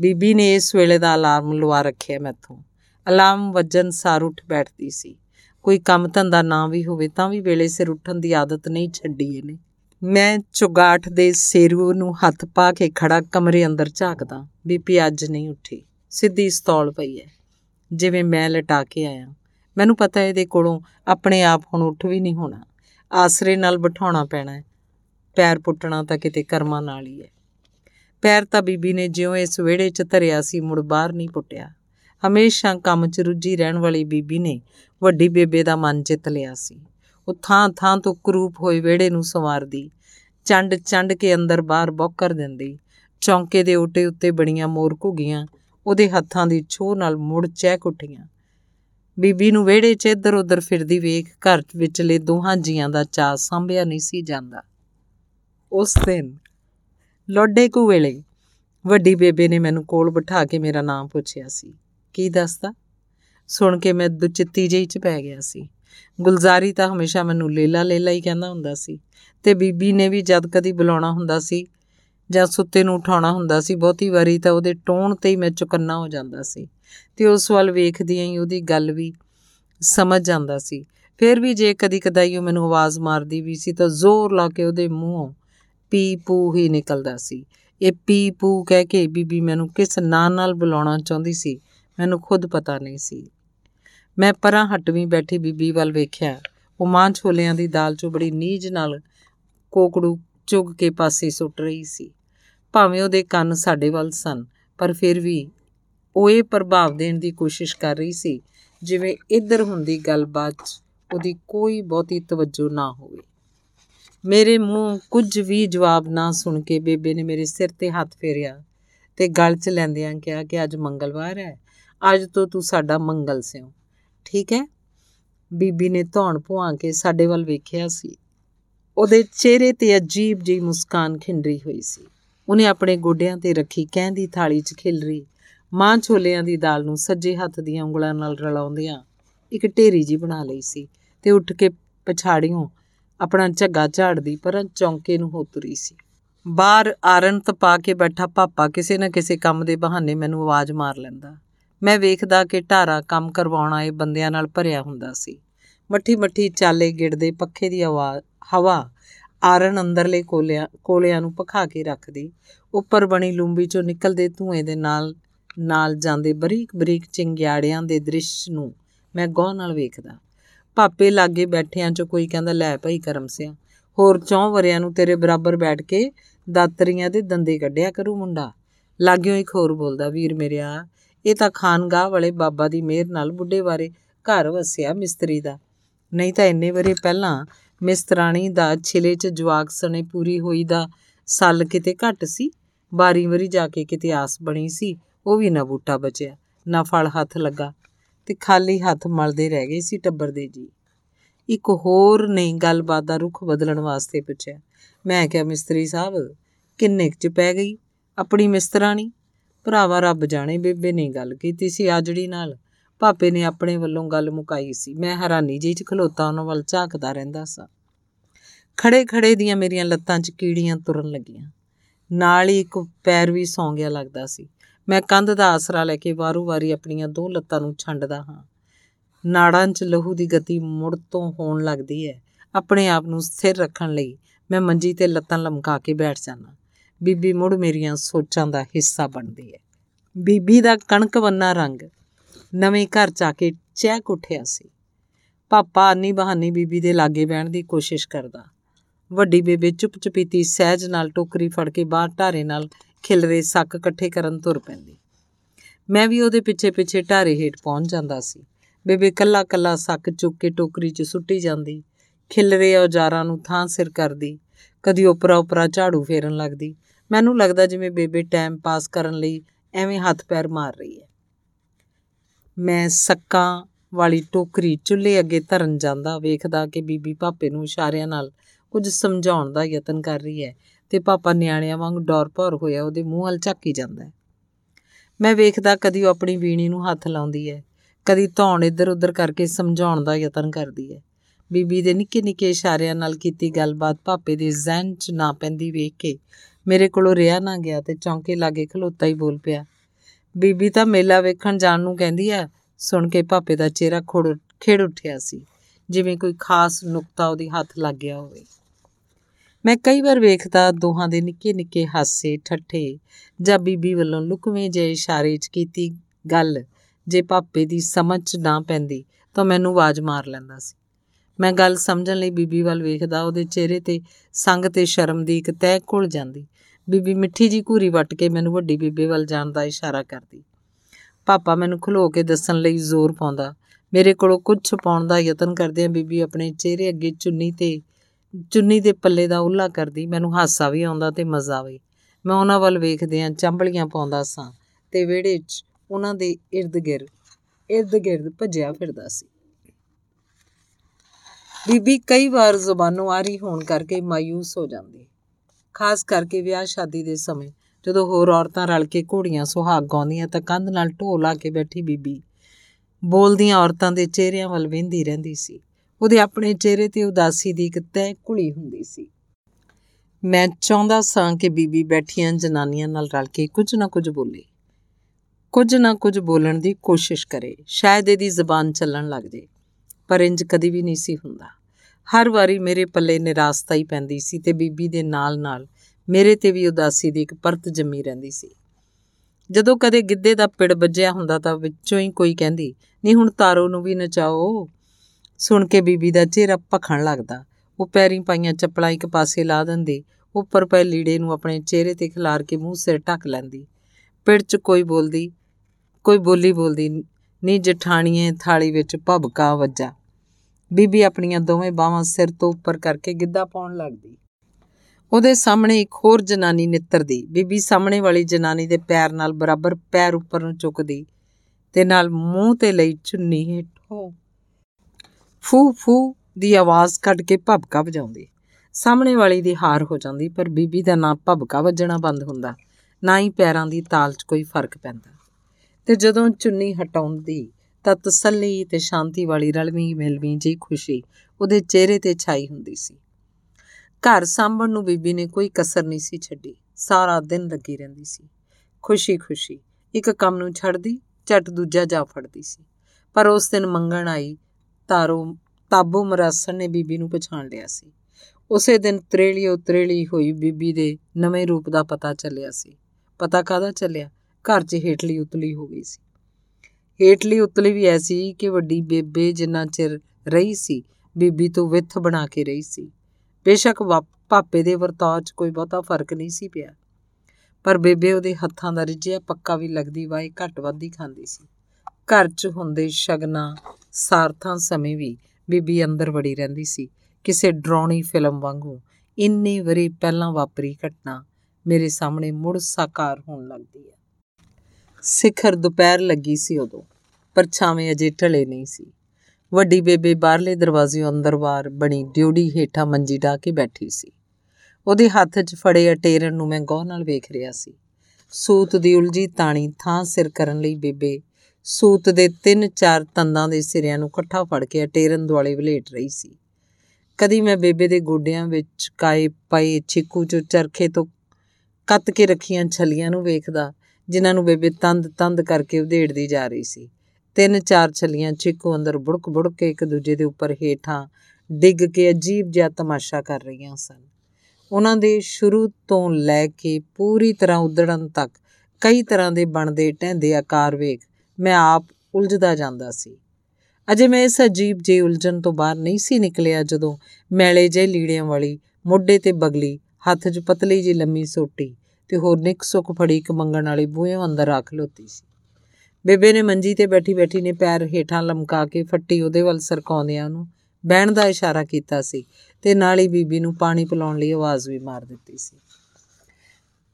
ਬੀਬੀ ਨੇ ਇਸ ਵੇਲੇ ਦਾ ਅਲਾਰਮ ਲਵਾ ਰੱਖਿਆ ਮੈਥੋਂ। ਅਲਾਰਮ ਵੱਜਣ ਸਾਰ ਉੱਠ ਬੈਠਦੀ ਸੀ। ਕੋਈ ਕੰਮ ਧੰਦਾ ਨਾ ਵੀ ਹੋਵੇ ਤਾਂ ਵੀ ਵੇਲੇ ਸਿਰ ਉੱਠਣ ਦੀ ਆਦਤ ਨਹੀਂ ਛੱਡੀ ਇਹਨੇ। ਮੈਂ ਚੁਗਾਠ ਦੇ ਸੇਰੂ ਨੂੰ ਹੱਥ ਪਾ ਕੇ ਖੜਾ ਕਮਰੇ ਅੰਦਰ ਝਾਕਦਾ। ਬੀਬੀ ਅੱਜ ਨਹੀਂ ਉੱਠੀ। ਸਿੱਧੀ ਸਤੌਲ ਪਈ ਹੈ ਜਿਵੇਂ ਮੈਂ ਲਟਾ ਕੇ ਆਇਆ। ਮੈਨੂੰ ਪਤਾ ਇਹਦੇ ਕੋਲੋਂ ਆਪਣੇ ਆਪ ਹੁਣ ਉੱਠ ਵੀ ਨਹੀਂ ਹੋਣਾ। ਆਸਰੇ ਨਾਲ ਬਿਠਾਉਣਾ ਪੈਣਾ ਹੈ ਪੈਰ ਪੁੱਟਣਾ ਤਾਂ ਕਿਤੇ ਕਰਮਾਂ ਨਾਲ ਹੀ ਹੈ। ਪੈਰ ਤਾਂ ਬੀਬੀ ਨੇ ਜਿਉਂ ਇਸ ਵਿਹੜੇ 'ਚ ਧਰਿਆ ਸੀ, ਮੁੜ ਬਾਹਰ ਨਹੀਂ ਪੁੱਟਿਆ। ਹਮੇਸ਼ਾ ਕੰਮ 'ਚ ਰੁੱਝੀ ਰਹਿਣ ਵਾਲੀ ਬੀਬੀ ਨੇ ਵੱਡੀ ਬੇਬੇ ਦਾ ਮਨ ਜਿੱਤ ਲਿਆ ਸੀ। ਉਹ ਥਾਂ ਥਾਂ ਤੋਂ ਕਰੂਪ ਹੋਏ ਵਿਹੜੇ ਨੂੰ ਸੰਵਾਰਦੀ ਚੰਡ ਚੰਡ ਕੇ ਅੰਦਰ ਬਾਹਰ ਬੌਕਰ ਦਿੰਦੀ। ਚੌਂਕੇ ਦੇ ਓਟੇ ਉੱਤੇ ਬਣੀਆਂ ਮੋਰ ਘੁਗੀਆਂ, ਉਹਦੇ ਹੱਥਾਂ ਦੀ ਛੋਹ ਨਾਲ ਮੁੜ ਚਹਿਕ ਉੱਠੀਆਂ। ਬੀਬੀ ਨੂੰ ਵਿਹੜੇ 'ਚ ਇੱਧਰ ਉੱਧਰ ਫਿਰਦੀ ਵੇਖ ਘਰ ਵਿਚਲੇ ਦੋਹਾਂ ਜੀਆਂ ਦਾ ਚਾਅ ਸੰਭਿਆ ਨਹੀਂ ਸੀ ਜਾਂਦਾ। ਉਸ ਦਿਨ ਲੋਡੇ ਕੋ ਵੇਲੇ ਵੱਡੀ ਬੇਬੇ ਨੇ ਮੈਨੂੰ ਕੋਲ ਬਿਠਾ ਕੇ ਮੇਰਾ ਨਾਮ ਪੁੱਛਿਆ ਸੀ। ਕੀ ਦੱਸਦਾ? ਸੁਣ ਕੇ ਮੈਂ ਦੁਚਿੱਤੀ ਜਿਹੀ ਚ ਪੈ ਗਿਆ ਸੀ। ਗੁਲਜ਼ਾਰੀ ਤਾਂ ਹਮੇਸ਼ਾ ਮੈਨੂੰ ਲੇਲਾ ਲੇਲਾ ਹੀ ਕਹਿੰਦਾ ਹੁੰਦਾ ਸੀ ਤੇ ਬੀਬੀ ਨੇ ਵੀ ਜਦ ਕਦੀ ਬੁਲਾਉਣਾ ਹੁੰਦਾ ਸੀ ਜਾਂ ਸੁੱਤੇ ਨੂੰ ਉਠਾਉਣਾ ਹੁੰਦਾ ਸੀ, ਬਹੁਤੀ ਵਾਰੀ ਤਾਂ ਉਹਦੇ ਟੋਨ ਤੇ ਹੀ ਮੈਂ ਚੁਕੰਨਾ ਹੋ ਜਾਂਦਾ ਸੀ ਤੇ ਉਸ ਵੱਲ ਵੇਖਦੀ ਹੀ ਉਹਦੀ ਗੱਲ ਵੀ ਸਮਝ ਜਾਂਦਾ ਸੀ। ਫਿਰ ਵੀ ਜੇ ਕਦੀ ਕਦਾਈ ਉਹ ਮੈਨੂੰ ਆਵਾਜ਼ ਮਾਰਦੀ ਵੀ ਸੀ ਤਾਂ ਜ਼ੋਰ ਲਾ ਕੇ ਉਹਦੇ ਮੂੰਹੋਂ ਪੀ ਪੂ ਹੀ ਨਿਕਲਦਾ ਸੀ। ਇਹ ਪੀ ਪੂ ਕਹਿ ਕੇ ਬੀਬੀ ਮੈਨੂੰ ਕਿਸ ਨਾਂ ਨਾਲ ਬੁਲਾਉਣਾ ਚਾਹੁੰਦੀ ਸੀ, ਮੈਨੂੰ ਖੁਦ ਪਤਾ ਨਹੀਂ ਸੀ। ਮੈਂ ਪਰਾਂ ਹਟਵੀਂ ਬੈਠੀ ਬੀਬੀ ਵੱਲ ਵੇਖਿਆ। ਉਹ ਮਾਂ ਛੋਲਿਆਂ ਦੀ ਦਾਲ ਚੋਂ ਬੜੀ ਨੀਜ ਨਾਲ ਕੋਕੜੂ ਚੁਗ ਕੇ ਪਾਸੇ ਸੁੱਟ ਰਹੀ ਸੀ। ਭਾਵੇਂ ਉਹਦੇ ਕੰਨ ਸਾਡੇ ਵੱਲ ਸਨ, ਪਰ ਫਿਰ ਵੀ ਉਹ ਇਹ ਪ੍ਰਭਾਵ ਦੇਣ ਦੀ ਕੋਸ਼ਿਸ਼ ਕਰ ਰਹੀ ਸੀ, ਜਿਵੇਂ ਇੱਧਰ ਹੁੰਦੀ ਗੱਲਬਾਤ 'ਚ ਉਹਦੀ ਕੋਈ ਬਹੁਤੀ ਤਵੱਜੋ ਨਾ ਹੋਵੇ। ਮੇਰੇ ਮੂੰਹ ਕੁਝ ਵੀ ਜਵਾਬ ਨਾ ਸੁਣ ਕੇ ਬੇਬੇ ਨੇ ਮੇਰੇ ਸਿਰ ਤੇ ਹੱਥ ਫੇਰਿਆ ਤੇ ਗਲ 'ਚ ਲੈਂਦਿਆਂ ਕਿਹਾ ਕਿ ਅੱਜ ਮੰਗਲਵਾਰ ਹੈ, ਅੱਜ ਤੋਂ ਤੂੰ ਸਾਡਾ ਮੰਗਲ ਸਿਓ ਠੀਕ ਹੈ? ਬੀਬੀ ਨੇ ਧੌਣ ਪੁਆ ਕੇ ਸਾਡੇ ਵੱਲ ਵੇਖਿਆ ਸੀ। ਉਹਦੇ ਚਿਹਰੇ ਤੇ ਅਜੀਬ ਜਿਹੀ ਮੁਸਕਾਨ ਖਿੰਡਰੀ ਹੋਈ ਸੀ। ਉਹਨੇ ਆਪਣੇ ਗੋਡਿਆਂ ਤੇ ਰੱਖੀ ਕਹਿੰਦੀ ਥਾਲੀ 'ਚ ਖਿਲਰੀ, ਮਾਂ ਛੋਲਿਆਂ ਦੀ ਦਾਲ ਨੂੰ ਸੱਜੇ ਹੱਥ ਦੀਆਂ ਉਂਗਲਾਂ ਨਾਲ ਰਲਾਉਂਦਿਆਂ ਇੱਕ ਢੇਰੀ ਜੀ ਬਣਾ ਲਈ ਸੀ ਤੇ ਉੱਠ ਕੇ ਪਛਾੜੀਆਂ ਆਪਣਾ ਝੱਗਾ ਝਾੜਦੀ, ਪਰ ਚੌਂਕੇ ਨੂੰ ਹੋਤਰੀ ਸੀ। ਬਾਹਰ ਆਰਨ ਤਪਾ ਕੇ ਬੈਠਾ ਪਾਪਾ ਕਿਸੇ ਨਾ ਕਿਸੇ ਕੰਮ ਦੇ ਬਹਾਨੇ ਮੈਨੂੰ ਆਵਾਜ਼ ਮਾਰ ਲੈਂਦਾ। ਮੈਂ ਵੇਖਦਾ ਕਿ ਢਾਰਾ ਕੰਮ ਕਰਵਾਉਣ ਆਏ ਬੰਦਿਆਂ ਨਾਲ ਭਰਿਆ ਹੁੰਦਾ ਸੀ। ਮੱਠੀ ਮੱਠੀ ਚਾਲੇ ਗਿੜਦੇ ਪੱਖੇ ਦੀ ਆਵਾਜ਼ ਹਵਾ ਆਰਨ ਅੰਦਰਲੇ ਕੋਲਿਆਂ ਕੋਲਿਆਂ ਨੂੰ ਪਖਾ ਕੇ ਰੱਖਦੀ। ਉੱਪਰ ਬਣੀ ਲੂੰਬੀ ਚੋਂ ਨਿਕਲਦੇ ਧੂਏ ਦੇ ਨਾਲ ਨਾਲ ਜਾਂਦੇ ਬਰੀਕ ਬਰੀਕ ਚਿੰਗਿਆੜਿਆਂ ਦੇ ਦ੍ਰਿਸ਼ ਨੂੰ ਮੈਂ ਗੌਰ ਨਾਲ ਵੇਖਦਾ। ਪਾਪੇ ਲਾਗੇ ਬੈਠਿਆਂ ਚ ਕੋਈ ਕਹਿੰਦਾ, ਲੈ ਭਾਈ ਕਰਮ ਸਿਆ। ਹੋਰ ਚੌਂ ਵਰਿਆਂ ਨੂੰ ਤੇਰੇ ਬਰਾਬਰ ਬੈਠ ਕੇ ਦਾਤਰੀਆਂ ਦੇ ਦੰਦੇ ਕੱਢਿਆ ਕਰੂ ਮੁੰਡਾ। ਲਾਗਿਓ ਇੱਕ ਹੋਰ ਬੋਲਦਾ, ਵੀਰ ਮੇਰਿਆ, ਇਹ ਤਾਂ ਖਾਨਗਾਹ ਵਾਲੇ ਬਾਬਾ ਦੀ ਮਿਹਰ ਨਾਲ ਬੁੱਢੇ ਬਾਰੇ ਘਰ ਵਸਿਆ ਮਿਸਤਰੀ ਦਾ। ਨਹੀਂ ਤਾਂ ਇੰਨੇ ਵਰੇ ਪਹਿਲਾਂ ਮਿਸਤਰਾਣੀ ਦਾ ਛਿਲੇ 'ਚ ਜਵਾਕ ਸਣੇ ਪੂਰੀ ਹੋਈ ਦਾ ਸੱਲ ਕਿਤੇ ਘੱਟ ਸੀ? ਬਾਰੀ ਵਰੀ ਜਾ ਕੇ ਕਿਤੇ ਆਸ ਬਣੀ ਸੀ, ਉਹ ਵੀ ਨਾ ਬੂਟਾ ਬਚਿਆ, ਨਾ ਫਲ ਹੱਥ ਲੱਗਾ। ਤੇ ਖਾਲੀ ਹੱਥ ਮਲਦੇ ਰਹਿ ਗਏ ਸੀ ਟੱਬਰ ਦੇ ਜੀ। ਇੱਕ ਹੋਰ ਨੇ ਗੱਲਬਾਤ ਦਾ ਰੁਖ ਬਦਲਣ ਵਾਸਤੇ ਪੁੱਛਿਆ। ਮੈਂ ਕਿਹਾ, ਮਿਸਤਰੀ ਸਾਹਿਬ, ਕਿੰਨੇ ਕੁ ਚ ਪੈ ਗਈ? ਆਪਣੀ ਮਿਸਤਰਾਣੀ? ਭਰਾਵਾ, ਰੱਬ ਜਾਣੇ, ਬੇਬੇ ਨੇ ਗੱਲ ਕੀਤੀ ਸੀ ਆਜੜੀ ਨਾਲ। ਪਾਪੇ ਨੇ ਆਪਣੇ ਵੱਲੋਂ ਗੱਲ ਮੁਕਾਈ ਸੀ। ਮੈਂ ਹੈਰਾਨੀ ਜਿਹੀ ਚ ਖਲੋਤਾ ਉਹਨਾਂ ਵੱਲ ਝਾਕਦਾ ਰਹਿੰਦਾ ਸਾਂ। ਖੜੇ ਖੜੇ ਦੀਆਂ ਮੇਰੀਆਂ ਲੱਤਾਂ 'ਚ ਕੀੜੀਆਂ ਤੁਰਨ ਲੱਗੀਆਂ। ਨਾਲ ਹੀ ਇੱਕ ਪੈਰ ਵੀ ਸੌਂ ਗਿਆ ਲੱਗਦਾ ਸੀ। ਮੈਂ ਕੰਧ ਦਾ ਆਸਰਾ ਲੈ ਕੇ ਵਾਰੂ-ਵਾਰੀ ਆਪਣੀਆਂ ਦੋ ਲੱਤਾਂ ਨੂੰ ਛੰਡਦਾ ਹਾਂ। ਨਾੜਾਂ 'ਚ ਲਹੂ ਦੀ ਗਤੀ ਮੁੜ ਤੋਂ ਹੋਣ ਲੱਗਦੀ ਹੈ। ਆਪਣੇ ਆਪ ਨੂੰ ਸਥਿਰ ਰੱਖਣ ਲਈ ਮੈਂ ਮੰਜੀ ਤੇ ਲੱਤਾਂ ਲਮਕਾ ਕੇ ਬੈਠ ਜਾਣਾ ਬੀਬੀ ਮੁੜ ਮੇਰੀਆਂ ਸੋਚਾਂ ਦਾ ਹਿੱਸਾ ਬਣਦੀ ਹੈ। ਬੀਬੀ ਦਾ ਕਣਕ ਬੰਨਾ ਰੰਗ ਨਵੇਂ ਘਰ ਚ ਆ ਕੇ ਚਹਿਕ ਉੱਠਿਆ ਸੀ। ਪਾਪਾ ਅੰਨੀ ਬਹਾਨੀ ਬੀਬੀ ਦੇ ਲਾਗੇ ਬਹਿਣ ਦੀ ਕੋਸ਼ਿਸ਼ ਕਰਦਾ। ਵੱਡੀ ਬੇਬੇ ਚੁੱਪ ਚਪੀਤੀ ਸਹਿਜ ਨਾਲ ਟੋਕਰੀ ਫੜ ਕੇ ਬਾਹਰ ਢਾਰੇ ਨਾਲ ਖਿਲਰੇ ਸੱਕ ਇਕੱਠੇ ਕਰਨ ਤੁਰ ਪੈਂਦੀ। ਮੈਂ ਵੀ ਉਹਦੇ ਪਿੱਛੇ ਪਿੱਛੇ ਢਾਰੇ ਹੇਠ ਪਹੁੰਚ ਜਾਂਦਾ ਸੀ। ਬੇਬੇ ਕੱਲਾ ਕੱਲਾ ਸੱਕ ਚੁੱਕ ਕੇ ਟੋਕਰੀ 'ਚ ਸੁੱਟੀ ਜਾਂਦੀ। ਖਿਲਰੇ ਔਜ਼ਾਰਾਂ ਨੂੰ ਥਾਂ ਸਿਰ ਕਰਦੀ। ਕਦੀ ਉਪਰਾ ਉਪਰਾ ਝਾੜੂ ਫੇਰਨ ਲੱਗਦੀ। ਮੈਨੂੰ ਲੱਗਦਾ ਜਿਵੇਂ ਬੇਬੇ ਟਾਈਮ ਪਾਸ ਕਰਨ ਲਈ ਐਵੇਂ ਹੱਥ ਪੈਰ ਮਾਰ ਰਹੀ ਹੈ। ਮੈਂ ਸੱਕਾਂ ਵਾਲੀ ਟੋਕਰੀ ਚੁੱਲ੍ਹੇ ਅੱਗੇ ਧਰਨ ਜਾਂਦਾ, ਵੇਖਦਾ ਕਿ ਬੀਬੀ ਪਾਪੇ ਨੂੰ ਇਸ਼ਾਰਿਆਂ ਨਾਲ ਕੁਝ ਸਮਝਾਉਣ ਦਾ ਯਤਨ ਕਰ ਰਹੀ ਹੈ। ਤੇ ਪਾਪਾ ਨਿਆਣਿਆਂ ਵਾਂਗ ਡੌਰ ਭੌਰ ਹੋਇਆ, ਉਹਦੇ ਮੂੰਹ ਵੱਲ ਝਾਕੀ ਜਾਂਦਾ ਹੈ। ਮੈਂ ਵੇਖਦਾ ਕਦੀ ਉਹ ਆਪਣੀ ਵੀਣੀ ਨੂੰ ਹੱਥ ਲਾਉਂਦੀ ਹੈ, ਕਦੀ ਧੌਣ ਇੱਧਰ ਉੱਧਰ ਕਰਕੇ ਸਮਝਾਉਣ ਦਾ ਯਤਨ ਕਰਦੀ ਹੈ। ਬੀਬੀ ਦੇ ਨਿੱਕੇ ਨਿੱਕੇ ਇਸ਼ਾਰਿਆਂ ਨਾਲ ਕੀਤੀ ਗੱਲਬਾਤ ਪਾਪੇ ਦੇ ਜ਼ਿਹਨ 'ਚ ਨਾ ਪੈਂਦੀ ਵੇਖ ਕੇ ਮੇਰੇ ਕੋਲੋਂ ਰਿਆ ਨਾ ਗਿਆ ਤੇ ਚੌਂਕੇ ਲਾਗੇ ਖਲੋਤਾ ਹੀ ਬੋਲ ਪਿਆ, ਬੀਬੀ ਤਾਂ ਮੇਲਾ ਵੇਖਣ ਜਾਣ ਨੂੰ ਕਹਿੰਦੀ ਆ ਸੁਣ ਕੇ ਪਾਪੇ ਦਾ ਚਿਹਰਾ ਖੋੜ ਖੇੜ ਉੱਠਿਆ ਸੀ, ਜਿਵੇਂ ਕੋਈ ਖਾਸ ਨੁਕਤਾ ਉਹਦੀ ਹੱਥ ਲੱਗ ਗਿਆ ਹੋਵੇ। ਮੈਂ ਕਈ ਵਾਰ ਵੇਖਦਾ ਦੋਹਾਂ ਦੇ ਨਿੱਕੇ ਨਿੱਕੇ ਹਾਸੇ, ਠੱਠੇ। ਜਾਂ ਬੀਬੀ ਵੱਲੋਂ ਲੁਕਵੇਂ ਜਿਹੇ ਇਸ਼ਾਰੇ 'ਚ ਕੀਤੀ ਗੱਲ ਜੇ ਪਾਪੇ ਦੀ ਸਮਝ 'ਚ ਨਾ ਪੈਂਦੀ, ਤਾਂ ਮੈਨੂੰ ਆਵਾਜ਼ ਮਾਰ ਲੈਂਦਾ ਸੀ। ਮੈਂ ਗੱਲ ਸਮਝਣ ਲਈ ਬੀਬੀ ਵੱਲ ਵੇਖਦਾ, ਉਹਦੇ ਚਿਹਰੇ ਤੇ ਸੰਗ ਤੇ ਸ਼ਰਮ ਦੀ ਇੱਕ ਤਹਿ ਘੁਲ ਜਾਂਦੀ। ਬੀਬੀ ਮਿੱਠੀ ਜੀ ਘੂਰੀ ਵੱਟ ਕੇ ਮੈਨੂੰ ਵੱਡੀ ਬੀਬੇ ਵੱਲ ਜਾਣ ਦਾ ਇਸ਼ਾਰਾ ਕਰਦੀ। ਪਾਪਾ ਮੈਨੂੰ ਖਲੋ ਕੇ ਦੱਸਣ ਲਈ ਜ਼ੋਰ ਪਾਉਂਦਾ, ਮੇਰੇ ਕੋਲੋਂ ਕੁਝ ਛਪਾਉਣ ਦਾ ਯਤਨ ਕਰਦਿਆਂ ਬੀਬੀ ਆਪਣੇ ਚਿਹਰੇ ਅੱਗੇ ਚੁੰਨੀ ਤੇ ਚੁੰਨੀ ਦੇ ਪੱਲੇ ਦਾ ਉੱਲਾ ਕਰਦੀ, ਮੈਨੂੰ ਹਾਸਾ ਵੀ ਆਉਂਦਾ ਤੇ ਮਜ਼ਾ ਵੀ। ਮੈਂ ਉਹਨਾਂ ਵੱਲ ਵੇਖਦਿਆਂ ਚੰਬਲੀਆਂ ਪਾਉਂਦਾ ਸਾਂ ਤੇ ਵਿਹੜੇ 'ਚ ਉਹਨਾਂ ਦੇ ird-gird ird-gird ਭੱਜਿਆ ਫਿਰਦਾ ਸੀ। ਬੀਬੀ ਕਈ ਵਾਰ ਜ਼ੁਬਾਨੋਂ ਆਰੀ ਹੋਣ ਕਰਕੇ ਮਾਇੂਸ ਹੋ ਜਾਂਦੀ, ਖਾਸ ਕਰਕੇ ਵਿਆਹ ਸ਼ਾਦੀ ਦੇ ਸਮੇਂ। ਜਦੋਂ ਹੋਰ ਔਰਤਾਂ ਰਲ ਕੇ ਘੋੜੀਆਂ ਸੁਹਾਗ ਗਾਉਂਦੀਆਂ ਤਾਂ ਕੰਧ ਨਾਲ ਢੋਲ ਲਾ ਕੇ ਬੈਠੀ ਬੀਬੀ ਬੋਲਦੀਆਂ ਔਰਤਾਂ ਦੇ ਚਿਹਰਿਆਂ ਵੱਲ ਵੇਂਦੀ ਰਹਿੰਦੀ ਸੀ। ਉਹਦੇ ਆਪਣੇ ਚਿਹਰੇ ਤੇ ਉਦਾਸੀ ਦੀ ਇੱਕ ਤਹਿ ਘੁਲੀ ਹੁੰਦੀ ਸੀ। ਮੈਂ ਚਾਹੁੰਦਾ ਸਾਂ ਕਿ ਬੀਬੀ ਬੈਠੀਆਂ ਜਨਾਨੀਆਂ ਨਾਲ ਰਲ ਕੇ ਕੁਝ ਨਾ ਕੁਝ ਬੋਲੇ। ਕੁਝ ਨਾ ਕੁਝ ਬੋਲਣ ਦੀ ਕੋਸ਼ਿਸ਼ ਕਰੇ। ਸ਼ਾਇਦ ਇਹਦੀ ਜ਼ਬਾਨ ਚੱਲਣ ਲੱਗ ਜੇ, ਪਰ ਇੰਜ ਕਦੀ ਵੀ ਨਹੀਂ ਸੀ ਹੁੰਦਾ। ਹਰ ਵਾਰੀ ਮੇਰੇ ਪੱਲੇ ਨਿਰਾਸਤਾ ਹੀ ਪੈਂਦੀ ਸੀ ਤੇ ਬੀਬੀ ਦੇ ਨਾਲ-ਨਾਲ ਮੇਰੇ ਤੇ ਵੀ ਉਦਾਸੀ ਦੀ ਇੱਕ ਪਰਤ ਜੰਮੀ ਰਹਿੰਦੀ ਸੀ। ਜਦੋਂ ਕਦੇ ਗਿੱਧੇ ਦਾ ਪਿੜ ਵੱਜਿਆ ਹੁੰਦਾ ਤਾਂ ਵਿੱਚੋਂ ਹੀ ਕੋਈ ਕਹਿੰਦੀ ਨਹੀਂ ਹੁਣ ਤਾਰੋ ਨੂੰ ਵੀ ਨਚਾਓ। ਸੁਣ ਕੇ ਬੀਬੀ ਦਾ ਚਿਹਰਾ ਭਖਣ ਲੱਗਦਾ। ਉਹ ਪੈਰੀਂ ਪਾਈਆਂ ਚੱਪਲਾਂ ਇੱਕ ਪਾਸੇ ਲਾ ਦਿੰਦੀ, ਉੱਪਰ ਪਏ ਲੀੜੇ ਨੂੰ ਆਪਣੇ ਚਿਹਰੇ ਤੇ ਖਿਲਾਰ ਕੇ ਮੂੰਹ ਸਿਰ ਢੱਕ ਲੈਂਦੀ। ਪਿੜ 'ਚ ਕੋਈ ਬੋਲਦੀ, ਕੋਈ ਬੋਲੀ ਬੋਲਦੀ ਨੀ, ਜਠਾਣੀਏ ਥਾਲੀ ਵਿੱਚ ਭਬਕਾ ਵੱਜਾ। ਬੀਬੀ ਆਪਣੀਆਂ ਦੋਵੇਂ ਬਾਹਾਂ ਸਿਰ ਤੋਂ ਉੱਪਰ ਕਰਕੇ ਗਿੱਧਾ ਪਾਉਣ ਲੱਗਦੀ। ਉਹਦੇ ਸਾਹਮਣੇ ਇੱਕ ਹੋਰ ਜਨਾਨੀ ਨਿੱਤਰਦੀ। ਬੀਬੀ ਸਾਹਮਣੇ ਵਾਲੀ ਜਨਾਨੀ ਦੇ ਪੈਰ ਨਾਲ ਬਰਾਬਰ ਪੈਰ ਉੱਪਰ ਨੂੰ ਚੁੱਕਦੀ ਤੇ ਨਾਲ ਮੂੰਹ ਤੇ ਲਈ ਚੁੰਨੀ ਹੇਠੋਂ ਫੂ ਫੂ ਦੀ ਆਵਾਜ਼ ਕੱਢ ਕੇ ਭਬਕਾ ਵਜਾਉਂਦੀ। ਸਾਹਮਣੇ ਵਾਲੀ ਦੀ ਹਾਰ ਹੋ ਜਾਂਦੀ, ਪਰ ਬੀਬੀ ਦਾ ਨਾਂ ਭਬਕਾ ਵੱਜਣਾ ਬੰਦ ਹੁੰਦਾ। ਨਾ ਹੀ ਪੈਰਾਂ ਦੀ ਤਾਲ 'ਚ ਕੋਈ ਫ਼ਰਕ ਪੈਂਦਾ। ਤੇ ਜਦੋਂ ਚੁੰਨੀ ਹਟਾਉਂਦੀ, ਤਾਂ ਤਸੱਲੀ ਤੇ ਸ਼ਾਂਤੀ ਵਾਲੀ ਰਲਵੀਂ ਮਿਲਵੀਂ ਜੀ ਖੁਸ਼ੀ ਉਹਦੇ ਚਿਹਰੇ ਤੇ ਛਾਈ ਹੁੰਦੀ ਸੀ। ਘਰ ਸਾਂਭਣ ਨੂੰ ਬੀਬੀ ਨੇ ਕੋਈ ਕਸਰ ਨਹੀਂ ਸੀ ਛੱਡੀ। ਸਾਰਾ ਦਿਨ ਲੱਗੀ ਰਹਿੰਦੀ ਸੀ। ਖੁਸ਼ੀ ਖੁਸ਼ੀ ਇੱਕ ਕੰਮ ਨੂੰ ਛੱਡਦੀ, ਝਟ ਦੂਜਾ ਜਾ ਫੜਦੀ ਸੀ। ਪਰ ਉਸ ਦਿਨ ਮੰਗਣ ਆਈ ਤਾਰੋ ਤਾਬੋ ਮਰਾਸਣ ਨੇ ਬੀਬੀ ਨੂੰ ਪਛਾਣ ਲਿਆ ਸੀ। ਉਸੇ ਦਿਨ ਤਰੇਲੀ ਉਤਰੇਲੀ ਹੋਈ ਬੀਬੀ ਦੇ ਨਵੇਂ ਰੂਪ ਦਾ ਪਤਾ ਚੱਲਿਆ ਸੀ। ਪਤਾ ਕਾਦਾ ਚੱਲਿਆ? ਘਰ 'ਚ ਹੇਠਲੀ ਉਤਲੀ ਹੋ ਗਈ ਸੀ। ਹੇਠਲੀ ਉਤਲੀ ਵੀ ਐਸੀ ਕਿ ਵੱਡੀ ਬੇਬੇ ਜਿੰਨਾ ਚਿਰ ਰਹੀ ਸੀ, ਬੀਬੀ ਤੋਂ ਵਿੱਥ ਬਣਾ ਕੇ ਰਹੀ ਸੀ। ਬੇਸ਼ੱਕ ਪਾਪੇ ਦੇ ਵਰਤਾਅ 'ਚ ਕੋਈ ਬਹੁਤਾ ਫ਼ਰਕ ਨਹੀਂ ਸੀ ਪਿਆ। ਪਰ ਬੇਬੇ ਉਹਦੇ ਹੱਥਾਂ ਦਾ ਰਿਜਿਆ ਪੱਕਾ ਵੀ ਲੱਗਦੀ ਵਾਏ ਘੱਟ ਵੱਧ ਹੀ ਖਾਂਦੀ ਸੀ। ਘਰ 'ਚ ਹੁੰਦੇ ਸ਼ਗਨਾ ਸਾਰਥਾਂ ਸਮੇਂ ਵੀ ਬੀਬੀ ਅੰਦਰ ਵੜੀ ਰਹਿੰਦੀ ਸੀ। ਕਿਸੇ ਡਰਾਉਣੀ ਫਿਲਮ ਵਾਂਗੂ ਇੰਨੇ ਵਰੇ ਪਹਿਲਾਂ ਵਾਪਰੀ ਘਟਨਾ ਮੇਰੇ ਸਾਹਮਣੇ ਮੁੜ ਸਾਕਾਰ ਹੋਣ ਲੱਗਦੀ ਹੈ। ਸਿਖਰ ਦੁਪਹਿਰ ਲੱਗੀ ਸੀ ਉਦੋਂ ਪਰਛਾਵੇਂ ਅਜੇ ਢਲੇ ਨਹੀਂ ਸੀ। ਵੱਡੀ ਬੇਬੇ ਬਾਹਰਲੇ ਦਰਵਾਜ਼ਿਓਂ ਅੰਦਰ-ਬਾਹਰ ਬਣੀ ਡਿਊੜੀ ਹੇਠਾਂ ਮੰਜੀ ਢਾ ਕੇ ਬੈਠੀ ਸੀ। ਉਹਦੇ ਹੱਥ 'ਚ ਫੜੇ ਅਟੇਰਨ ਨੂੰ ਮੈਂ ਗੌਰ ਨਾਲ ਵੇਖ ਰਿਹਾ ਸੀ। ਸੂਤ ਦੀ ਉਲਝੀ ਤਾਣੀ ਥਾਂ ਸਿਰ ਕਰਨ ਲਈ ਬੇਬੇ ਸੂਤ ਦੇ ਤਿੰਨ ਚਾਰ ਤੰਦਾਂ ਦੇ ਸਿਰਿਆਂ ਨੂੰ ਇਕੱਠਾ ਫੜ ਕੇ ਅਟੇਰਨ ਦੁਆਲੇ ਵਲੇਟ ਰਹੀ ਸੀ। ਕਦੀ ਮੈਂ ਬੇਬੇ ਦੇ ਗੋਡਿਆਂ ਵਿੱਚ ਕਾਏ ਪਏ ਚਿੱਕੂ ਚੋਂ ਚਰਖੇ ਤੋਂ ਕੱਤ ਕੇ ਰੱਖੀਆਂ ਛਲੀਆਂ ਨੂੰ ਵੇਖਦਾ, ਜਿਨ੍ਹਾਂ ਨੂੰ ਬੇਬੇ ਤੰਦ ਤੰਦ ਕਰਕੇ ਉਧੇੜਦੀ ਜਾ ਰਹੀ ਸੀ। ਤਿੰਨ ਚਾਰ ਛਲੀਆਂ ਚਿੱਕੂ ਅੰਦਰ ਬੁੜਕ ਬੁੜਕ ਕੇ ਇੱਕ ਦੂਜੇ ਦੇ ਉੱਪਰ ਹੇਠਾਂ ਡਿੱਗ ਕੇ ਅਜੀਬ ਜਿਹਾ ਤਮਾਸ਼ਾ ਕਰ ਰਹੀਆਂ ਸਨ। ਉਹਨਾਂ ਦੇ ਸ਼ੁਰੂ ਤੋਂ ਲੈ ਕੇ ਪੂਰੀ ਤਰ੍ਹਾਂ ਉਧੜਨ ਤੱਕ ਕਈ ਤਰ੍ਹਾਂ ਦੇ ਬਣਦੇ ਟਹਿੰਦੇ ਆਕਾਰ ਵੇਖ ਮੈਂ ਆਪ ਉਲਝਦਾ ਜਾਂਦਾ ਸੀ। ਅਜੇ ਮੈਂ ਇਸ ਅਜੀਬ ਜਿਹੀ ਉਲਝਣ ਤੋਂ ਬਾਹਰ ਨਹੀਂ ਸੀ ਨਿਕਲਿਆ ਜਦੋਂ ਮੈਲੇ ਜਿਹੇ ਲੀੜਿਆਂ ਵਾਲੀ, ਮੋਢੇ ਤੇ ਬਗਲੀ, ਹੱਥ 'ਚ ਪਤਲੀ ਜੀ ਲੰਮੀ ਸੋਟੀ ਤੇ ਹੋਰ ਨਿਕ ਸੁੱਕ ਫੜੀ ਇੱਕ ਮੰਗਣ ਵਾਲੀ ਬੂਹੇ ਅੰਦਰ ਰੱਖ ਲੋਤੀ ਸੀ। ਬੇਬੇ ਨੇ ਮੰਜੀ ਤੇ ਬੈਠੀ ਬੈਠੀ ਨੇ ਪੈਰ ਹੇਠਾਂ ਲਮਕਾ ਕੇ ਫੱਟੀ ਉਹਦੇ ਵੱਲ ਸਰਕਾਉਂਦਿਆਂ ਨੂੰ ਬਹਿਣ ਦਾ ਇਸ਼ਾਰਾ ਕੀਤਾ ਸੀ ਤੇ ਨਾਲ ਹੀ ਬੀਬੀ ਨੂੰ ਪਾਣੀ ਪਿਲਾਉਣ ਲਈ ਆਵਾਜ਼ ਵੀ ਮਾਰ ਦਿੱਤੀ ਸੀ।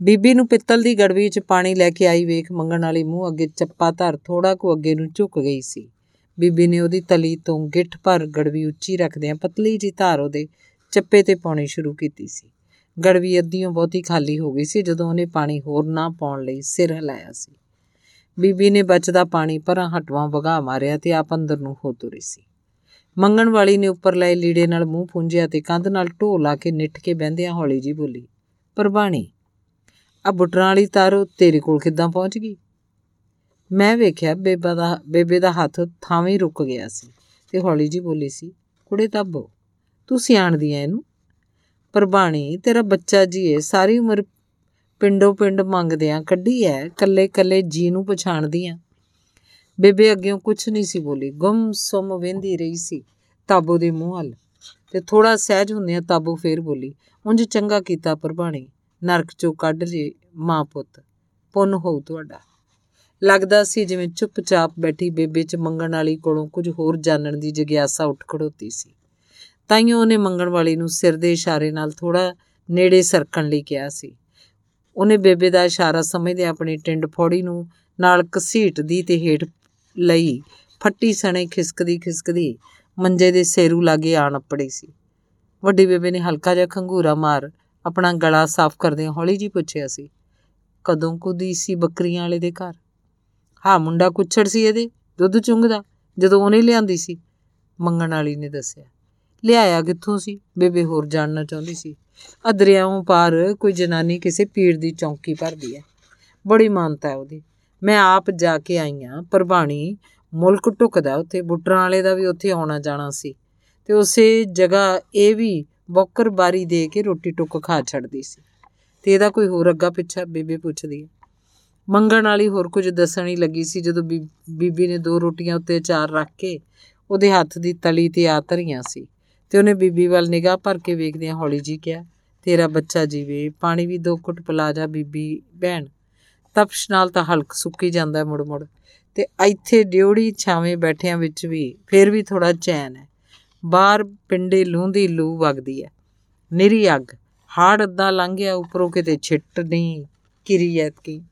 ਬੀਬੀ ਨੂੰ ਪਿੱਤਲ ਦੀ ਗੜਵੀ 'ਚ ਪਾਣੀ ਲੈ ਕੇ ਆਈ ਵੇਖ ਮੰਗਣ ਵਾਲੀ ਮੂੰਹ ਅੱਗੇ ਚੱਪਾ ਧਰ ਥੋੜਾ ਕੁ ਅੱਗੇ ਨੂੰ ਝੁਕ ਗਈ ਸੀ। ਬੀਬੀ ਨੇ ਉਹਦੀ ਤਲੀ ਤੋਂ ਗਿੱਠ ਭਰ ਗੜਵੀ ਉੱਚੀ ਰੱਖਦਿਆਂ ਪਤਲੀ ਜੀ ਧਾਰ ਉਹਦੇ ਚੱਪੇ ਤੇ ਪਾਉਣੀ ਸ਼ੁਰੂ ਕੀਤੀ ਸੀ। ਗੜਵੀ ਅੱਧੀਓਂ ਬਹੁਤੀ ਖਾਲੀ ਹੋ ਗਈ ਸੀ ਜਦੋਂ ਉਹਨੇ ਪਾਣੀ ਹੋਰ ਨਾ ਪਾਉਣ ਲਈ ਸਿਰ ਹਿਲਾਇਆ ਸੀ। ਬੀਬੀ ਨੇ ਬਚਦਾ ਪਾਣੀ ਪਰਾਂ ਹਟਵਾ ਵਗਾ ਮਾਰਿਆ ਤੇ ਆਪ ਅੰਦਰ ਨੂੰ ਹੋ ਤੁਰੀ ਸੀ। ਮੰਗਣ ਵਾਲੀ ਨੇ ਉੱਪਰ ਲਏ ਲੀੜੇ ਨਾਲ ਮੂੰਹ ਪੂੰਝਿਆ ਤੇ ਕੰਧ ਨਾਲ ਢੋ ਲਾ ਕੇ ਨਿੱਠ ਕੇ ਬਹਿੰਦਿਆਂ ਹੌਲੀ ਜੀ ਬੋਲੀ ਪਰਬਾਣੀ ਆ ਬੁੱਟਰਾਂ ਵਾਲੀ ਤਾਰ ਤੇਰੇ ਕੋਲ ਕਿੱਦਾਂ ਪਹੁੰਚ ਗਈ? ਮੈਂ ਵੇਖਿਆ ਬੇਬਾ ਦਾ, ਬੇਬੇ ਦਾ ਹੱਥ ਥਾਵੇਂ ਰੁਕ ਗਿਆ ਸੀ ਤੇ ਹੌਲੀ ਜੀ ਬੋਲੀ ਸੀ, ਕੁੜੇ ਤੱਬੋ, ਤੂੰ ਸਿਆਣਦੀ ਐ ਇਹਨੂੰ? ਪਰਬਾਣੀ ਤੇਰਾ ਬੱਚਾ ਜੀ ਏ, ਸਾਰੀ ਉਮਰ ਪਿੰਡੋ ਪਿੰਡ ਮੰਗਦਿਆਂ ਕੱਢੀ ਐ, ਕੱਲੇ ਕੱਲੇ ਜੀ ਨੂੰ ਪਛਾਣਦੀ ਆ ਬੇਬੇ ਅੱਗਿਓਂ ਕੁਝ ਨਹੀਂ ਸੀ ਬੋਲੀ, ਗੁੰਮ ਸੁਮ ਵੇਂਦੀ ਰਹੀ ਸੀ ਤਾਬੋ ਦੇ ਮੂੰਹ ਹਲ ਤੇ ਥੋੜਾ ਸਹਿਜ ਹੁੰਦਿਆਂ ਤਾਬੋ ਫੇਰ ਬੋਲੀ, ਉਂਝ ਚੰਗਾ ਕੀਤਾ ਪਰਬਾਣੀ ਨਰਕ ਚੋਂ ਕੱਢ ਲਈ ਮਾਂ ਪੁੱਤ, ਪੁੰਨ ਹੋਊ ਤੁਹਾਡਾ। ਲੱਗਦਾ ਸੀ ਜਿਵੇਂ ਚੁੱਪਚਾਪ ਬੈਠੀ ਬੇਬੇ 'ਚ ਮੰਗਣ ਵਾਲੀ ਕੋਲੋਂ ਕੁਝ ਹੋਰ ਜਾਣਨ ਦੀ ਜਿਗਿਆਸਾ ਉੱਠ ਖੜੋਤੀ ਸੀ। ਤਾਈਓ ਉਹਨੇ ਮੰਗਣ ਵਾਲੀ ਨੂੰ ਸਿਰ ਦੇ ਇਸ਼ਾਰੇ ਨਾਲ ਥੋੜਾ ਨੇੜੇ ਸਰਕਣ ਲਈ ਕਿਹਾ ਸੀ। ਉਹਨੇ ਬੇਬੇ ਦਾ ਇਸ਼ਾਰਾ ਸਮਝਦੇ ਆਪਣੀ ਟਿੰਡ ਫੋੜੀ ਨੂੰ ਨਾਲ ਘਸੀਟਦੀ ਤੇ ਹੇਠ ਲਈ ਫੱਟੀ ਸਣੇ ਖਿਸਕਦੀ ਖਿਸਕਦੀ ਮੰਜੇ ਦੇ ਸੇਰੂ ਲਾਗੇ ਆਣ ਅਪੜੀ ਸੀ। ਵੱਡੀ ਬੇਬੇ ਨੇ ਹਲਕਾ ਜਿਹਾ ਖੰਗੂਰਾ ਮਾਰ ਆਪਣਾ ਗਲਾ ਸਾਫ਼ ਕਰਦਿਆਂ ਹੌਲੀ ਜੀ ਪੁੱਛਿਆ ਸੀ, ਕਦੋਂ ਕੁਦੀ ਸੀ ਬੱਕਰੀਆਂ ਵਾਲੇ ਦੇ ਘਰ? ਹਾਂ, ਮੁੰਡਾ ਕੁੱਛੜ ਸੀ ਇਹਦੇ, ਦੁੱਧ ਚੁੰਗਦਾ, ਜਦੋਂ ਉਹਨੇ ਲਿਆਂਦੀ ਸੀ। ਮੰਗਣ ਵਾਲੀ ਨੇ ਦੱਸਿਆ। ਲਿਆਇਆ ਕਿੱਥੋਂ ਸੀ? ਬੇਬੇ ਹੋਰ ਜਾਣਨਾ ਚਾਹੁੰਦੀ ਸੀ। ਅਦਰਿਆਓਂ ਪਾਰ ਕੋਈ ਜਨਾਨੀ ਕਿਸੇ ਪੀੜ ਦੀ ਚੌਂਕੀ ਭਰਦੀ ਹੈ ਬੜੀ ਮਾਨਤਾ ਹੈ ਉਹਦੀ। ਮੈਂ ਆਪ ਜਾ ਕੇ ਆਈ ਆ ਪਰਬਾਣੀ ਮੁਲਕ ਟੁਕਦਾ ਉੱਥੇ, ਬੁੱਟਰਾਂ ਵਾਲੇ ਦਾ ਵੀ ਉੱਥੇ ਆਉਣਾ ਜਾਣਾ ਸੀ। ਤੇ ਉਸੇ ਜਗ੍ਹਾ ਇਹ ਵੀ ਬੋਕਰ ਬਾਰੀ ਦੇ ਕੇ ਰੋਟੀ ਟੁੱਕ ਖਾ ਛੱਡਦੀ ਸੀ। ਤੇ ਇਹਦਾ ਕੋਈ ਹੋਰ ਅੱਗਾ ਪਿੱਛਾ ਬੇਬੇ ਪੁੱਛਦੀ ਹੈ। ਮੰਗਣ ਵਾਲੀ ਹੋਰ ਕੁਝ ਦੱਸਣ ਹੀ ਲੱਗੀ ਸੀ ਜਦੋਂ ਬੀਬੀ ਨੇ ਦੋ ਰੋਟੀਆਂ ਉੱਤੇ ਚਾਰ ਰੱਖ ਕੇ ਉਹਦੇ ਹੱਥ ਦੀ ਤਲੀ ਤੇ ਆ ਧਰੀਆਂ ਸੀ। ਤੇ ਉਹਨੇ ਬੀਬੀ ਵੱਲ ਨਿਗਾਹ ਭਰ ਕੇ ਵੇਖਦਿਆਂ ਹੌਲੀ ਜੀ ਕਿਹਾ, ਤੇਰਾ ਬੱਚਾ ਜੀਵੇ, ਪਾਣੀ ਵੀ ਦੋ ਘੁੱਟ ਪਿਲਾ ਜਾ ਬੀਬੀ, ਭੈਣ। ਤਪਸ਼ ਨਾਲ ਤਾਂ ਹਲਕ ਸੁੱਕੀ ਜਾਂਦਾ ਮੁੜ ਮੁੜ ਤੇ ਇੱਥੇ ਡਿਉੜੀ ਛਾਵੇਂ ਬੈਠਿਆਂ ਵਿੱਚ ਵੀ ਫੇਰ ਵੀ ਥੋੜਾ ਚੈਨ ਹੈ। ਬਾਹਰ ਪਿੰਡੇ ਲੂੰ ਦੀ ਲੂ ਵਗਦੀ ਹੈ ਨਿਰੀ ਅੱਗ, ਹਾੜ ਅੱਦਾ ਲੰਘ ਗਿਆ ਉੱਪਰੋਂ ਕਿਤੇ ਛਿੱਟ ਨਹੀਂ ਕਿਰੀ ਐਤਕੀ।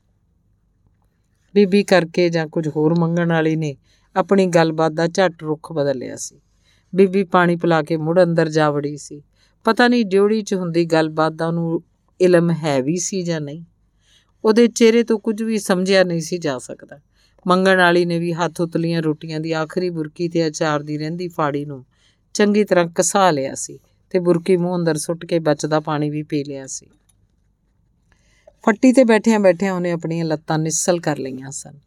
ਬੀਬੀ ਕਰਕੇ ਜਾਂ ਕੁਝ ਹੋਰ ਮੰਗਣ ਵਾਲੀ ਨੇ ਆਪਣੀ ਗੱਲਬਾਤ ਦਾ ਝੱਟ ਰੁੱਖ ਬਦਲਿਆ ਸੀ। ਬੀਬੀ ਪਾਣੀ ਪਿਲਾ ਕੇ ਮੁੜ ਅੰਦਰ ਜਾ ਵੜੀ ਸੀ। ਪਤਾ ਨਹੀਂ ਡਿਉੜੀ 'ਚ ਹੁੰਦੀ ਗੱਲਬਾਤ ਦਾ ਉਹਨੂੰ ਇਲਮ ਹੈ ਵੀ ਸੀ ਜਾਂ ਨਹੀਂ। ਉਹਦੇ ਚਿਹਰੇ ਤੋਂ ਕੁਝ ਵੀ ਸਮਝਿਆ ਨਹੀਂ ਸੀ ਜਾ ਸਕਦਾ। ਮੰਗਣ ਵਾਲੀ ਨੇ ਵੀ ਹੱਥ ਉਤਲੀਆਂ ਰੋਟੀਆਂ ਦੀ ਆਖਰੀ ਬੁਰਕੀ ਤੇ ਅਚਾਰ ਦੀ ਰਹਿੰਦੀ ਫਾੜੀ ਨੂੰ। ਚੰਗੀ ਤਰ੍ਹਾਂ ਕਸਾ ਲਿਆ ਸੀ ਤੇ ਬੁਰਕੀ ਮੂੰਹ ਅੰਦਰ ਸੁੱਟ ਕੇ ਬਚਦਾ ਪਾਣੀ ਵੀ ਪੀ ਲਿਆ ਸੀ। ਫੱਟੀ ਤੇ ਬੈਠਿਆਂ ਬੈਠਿਆਂ ਉਹਨੇ ਆਪਣੀਆਂ ਲੱਤਾਂ ਨਿਸਲ ਕਰ ਲਈਆਂ ਸਨ।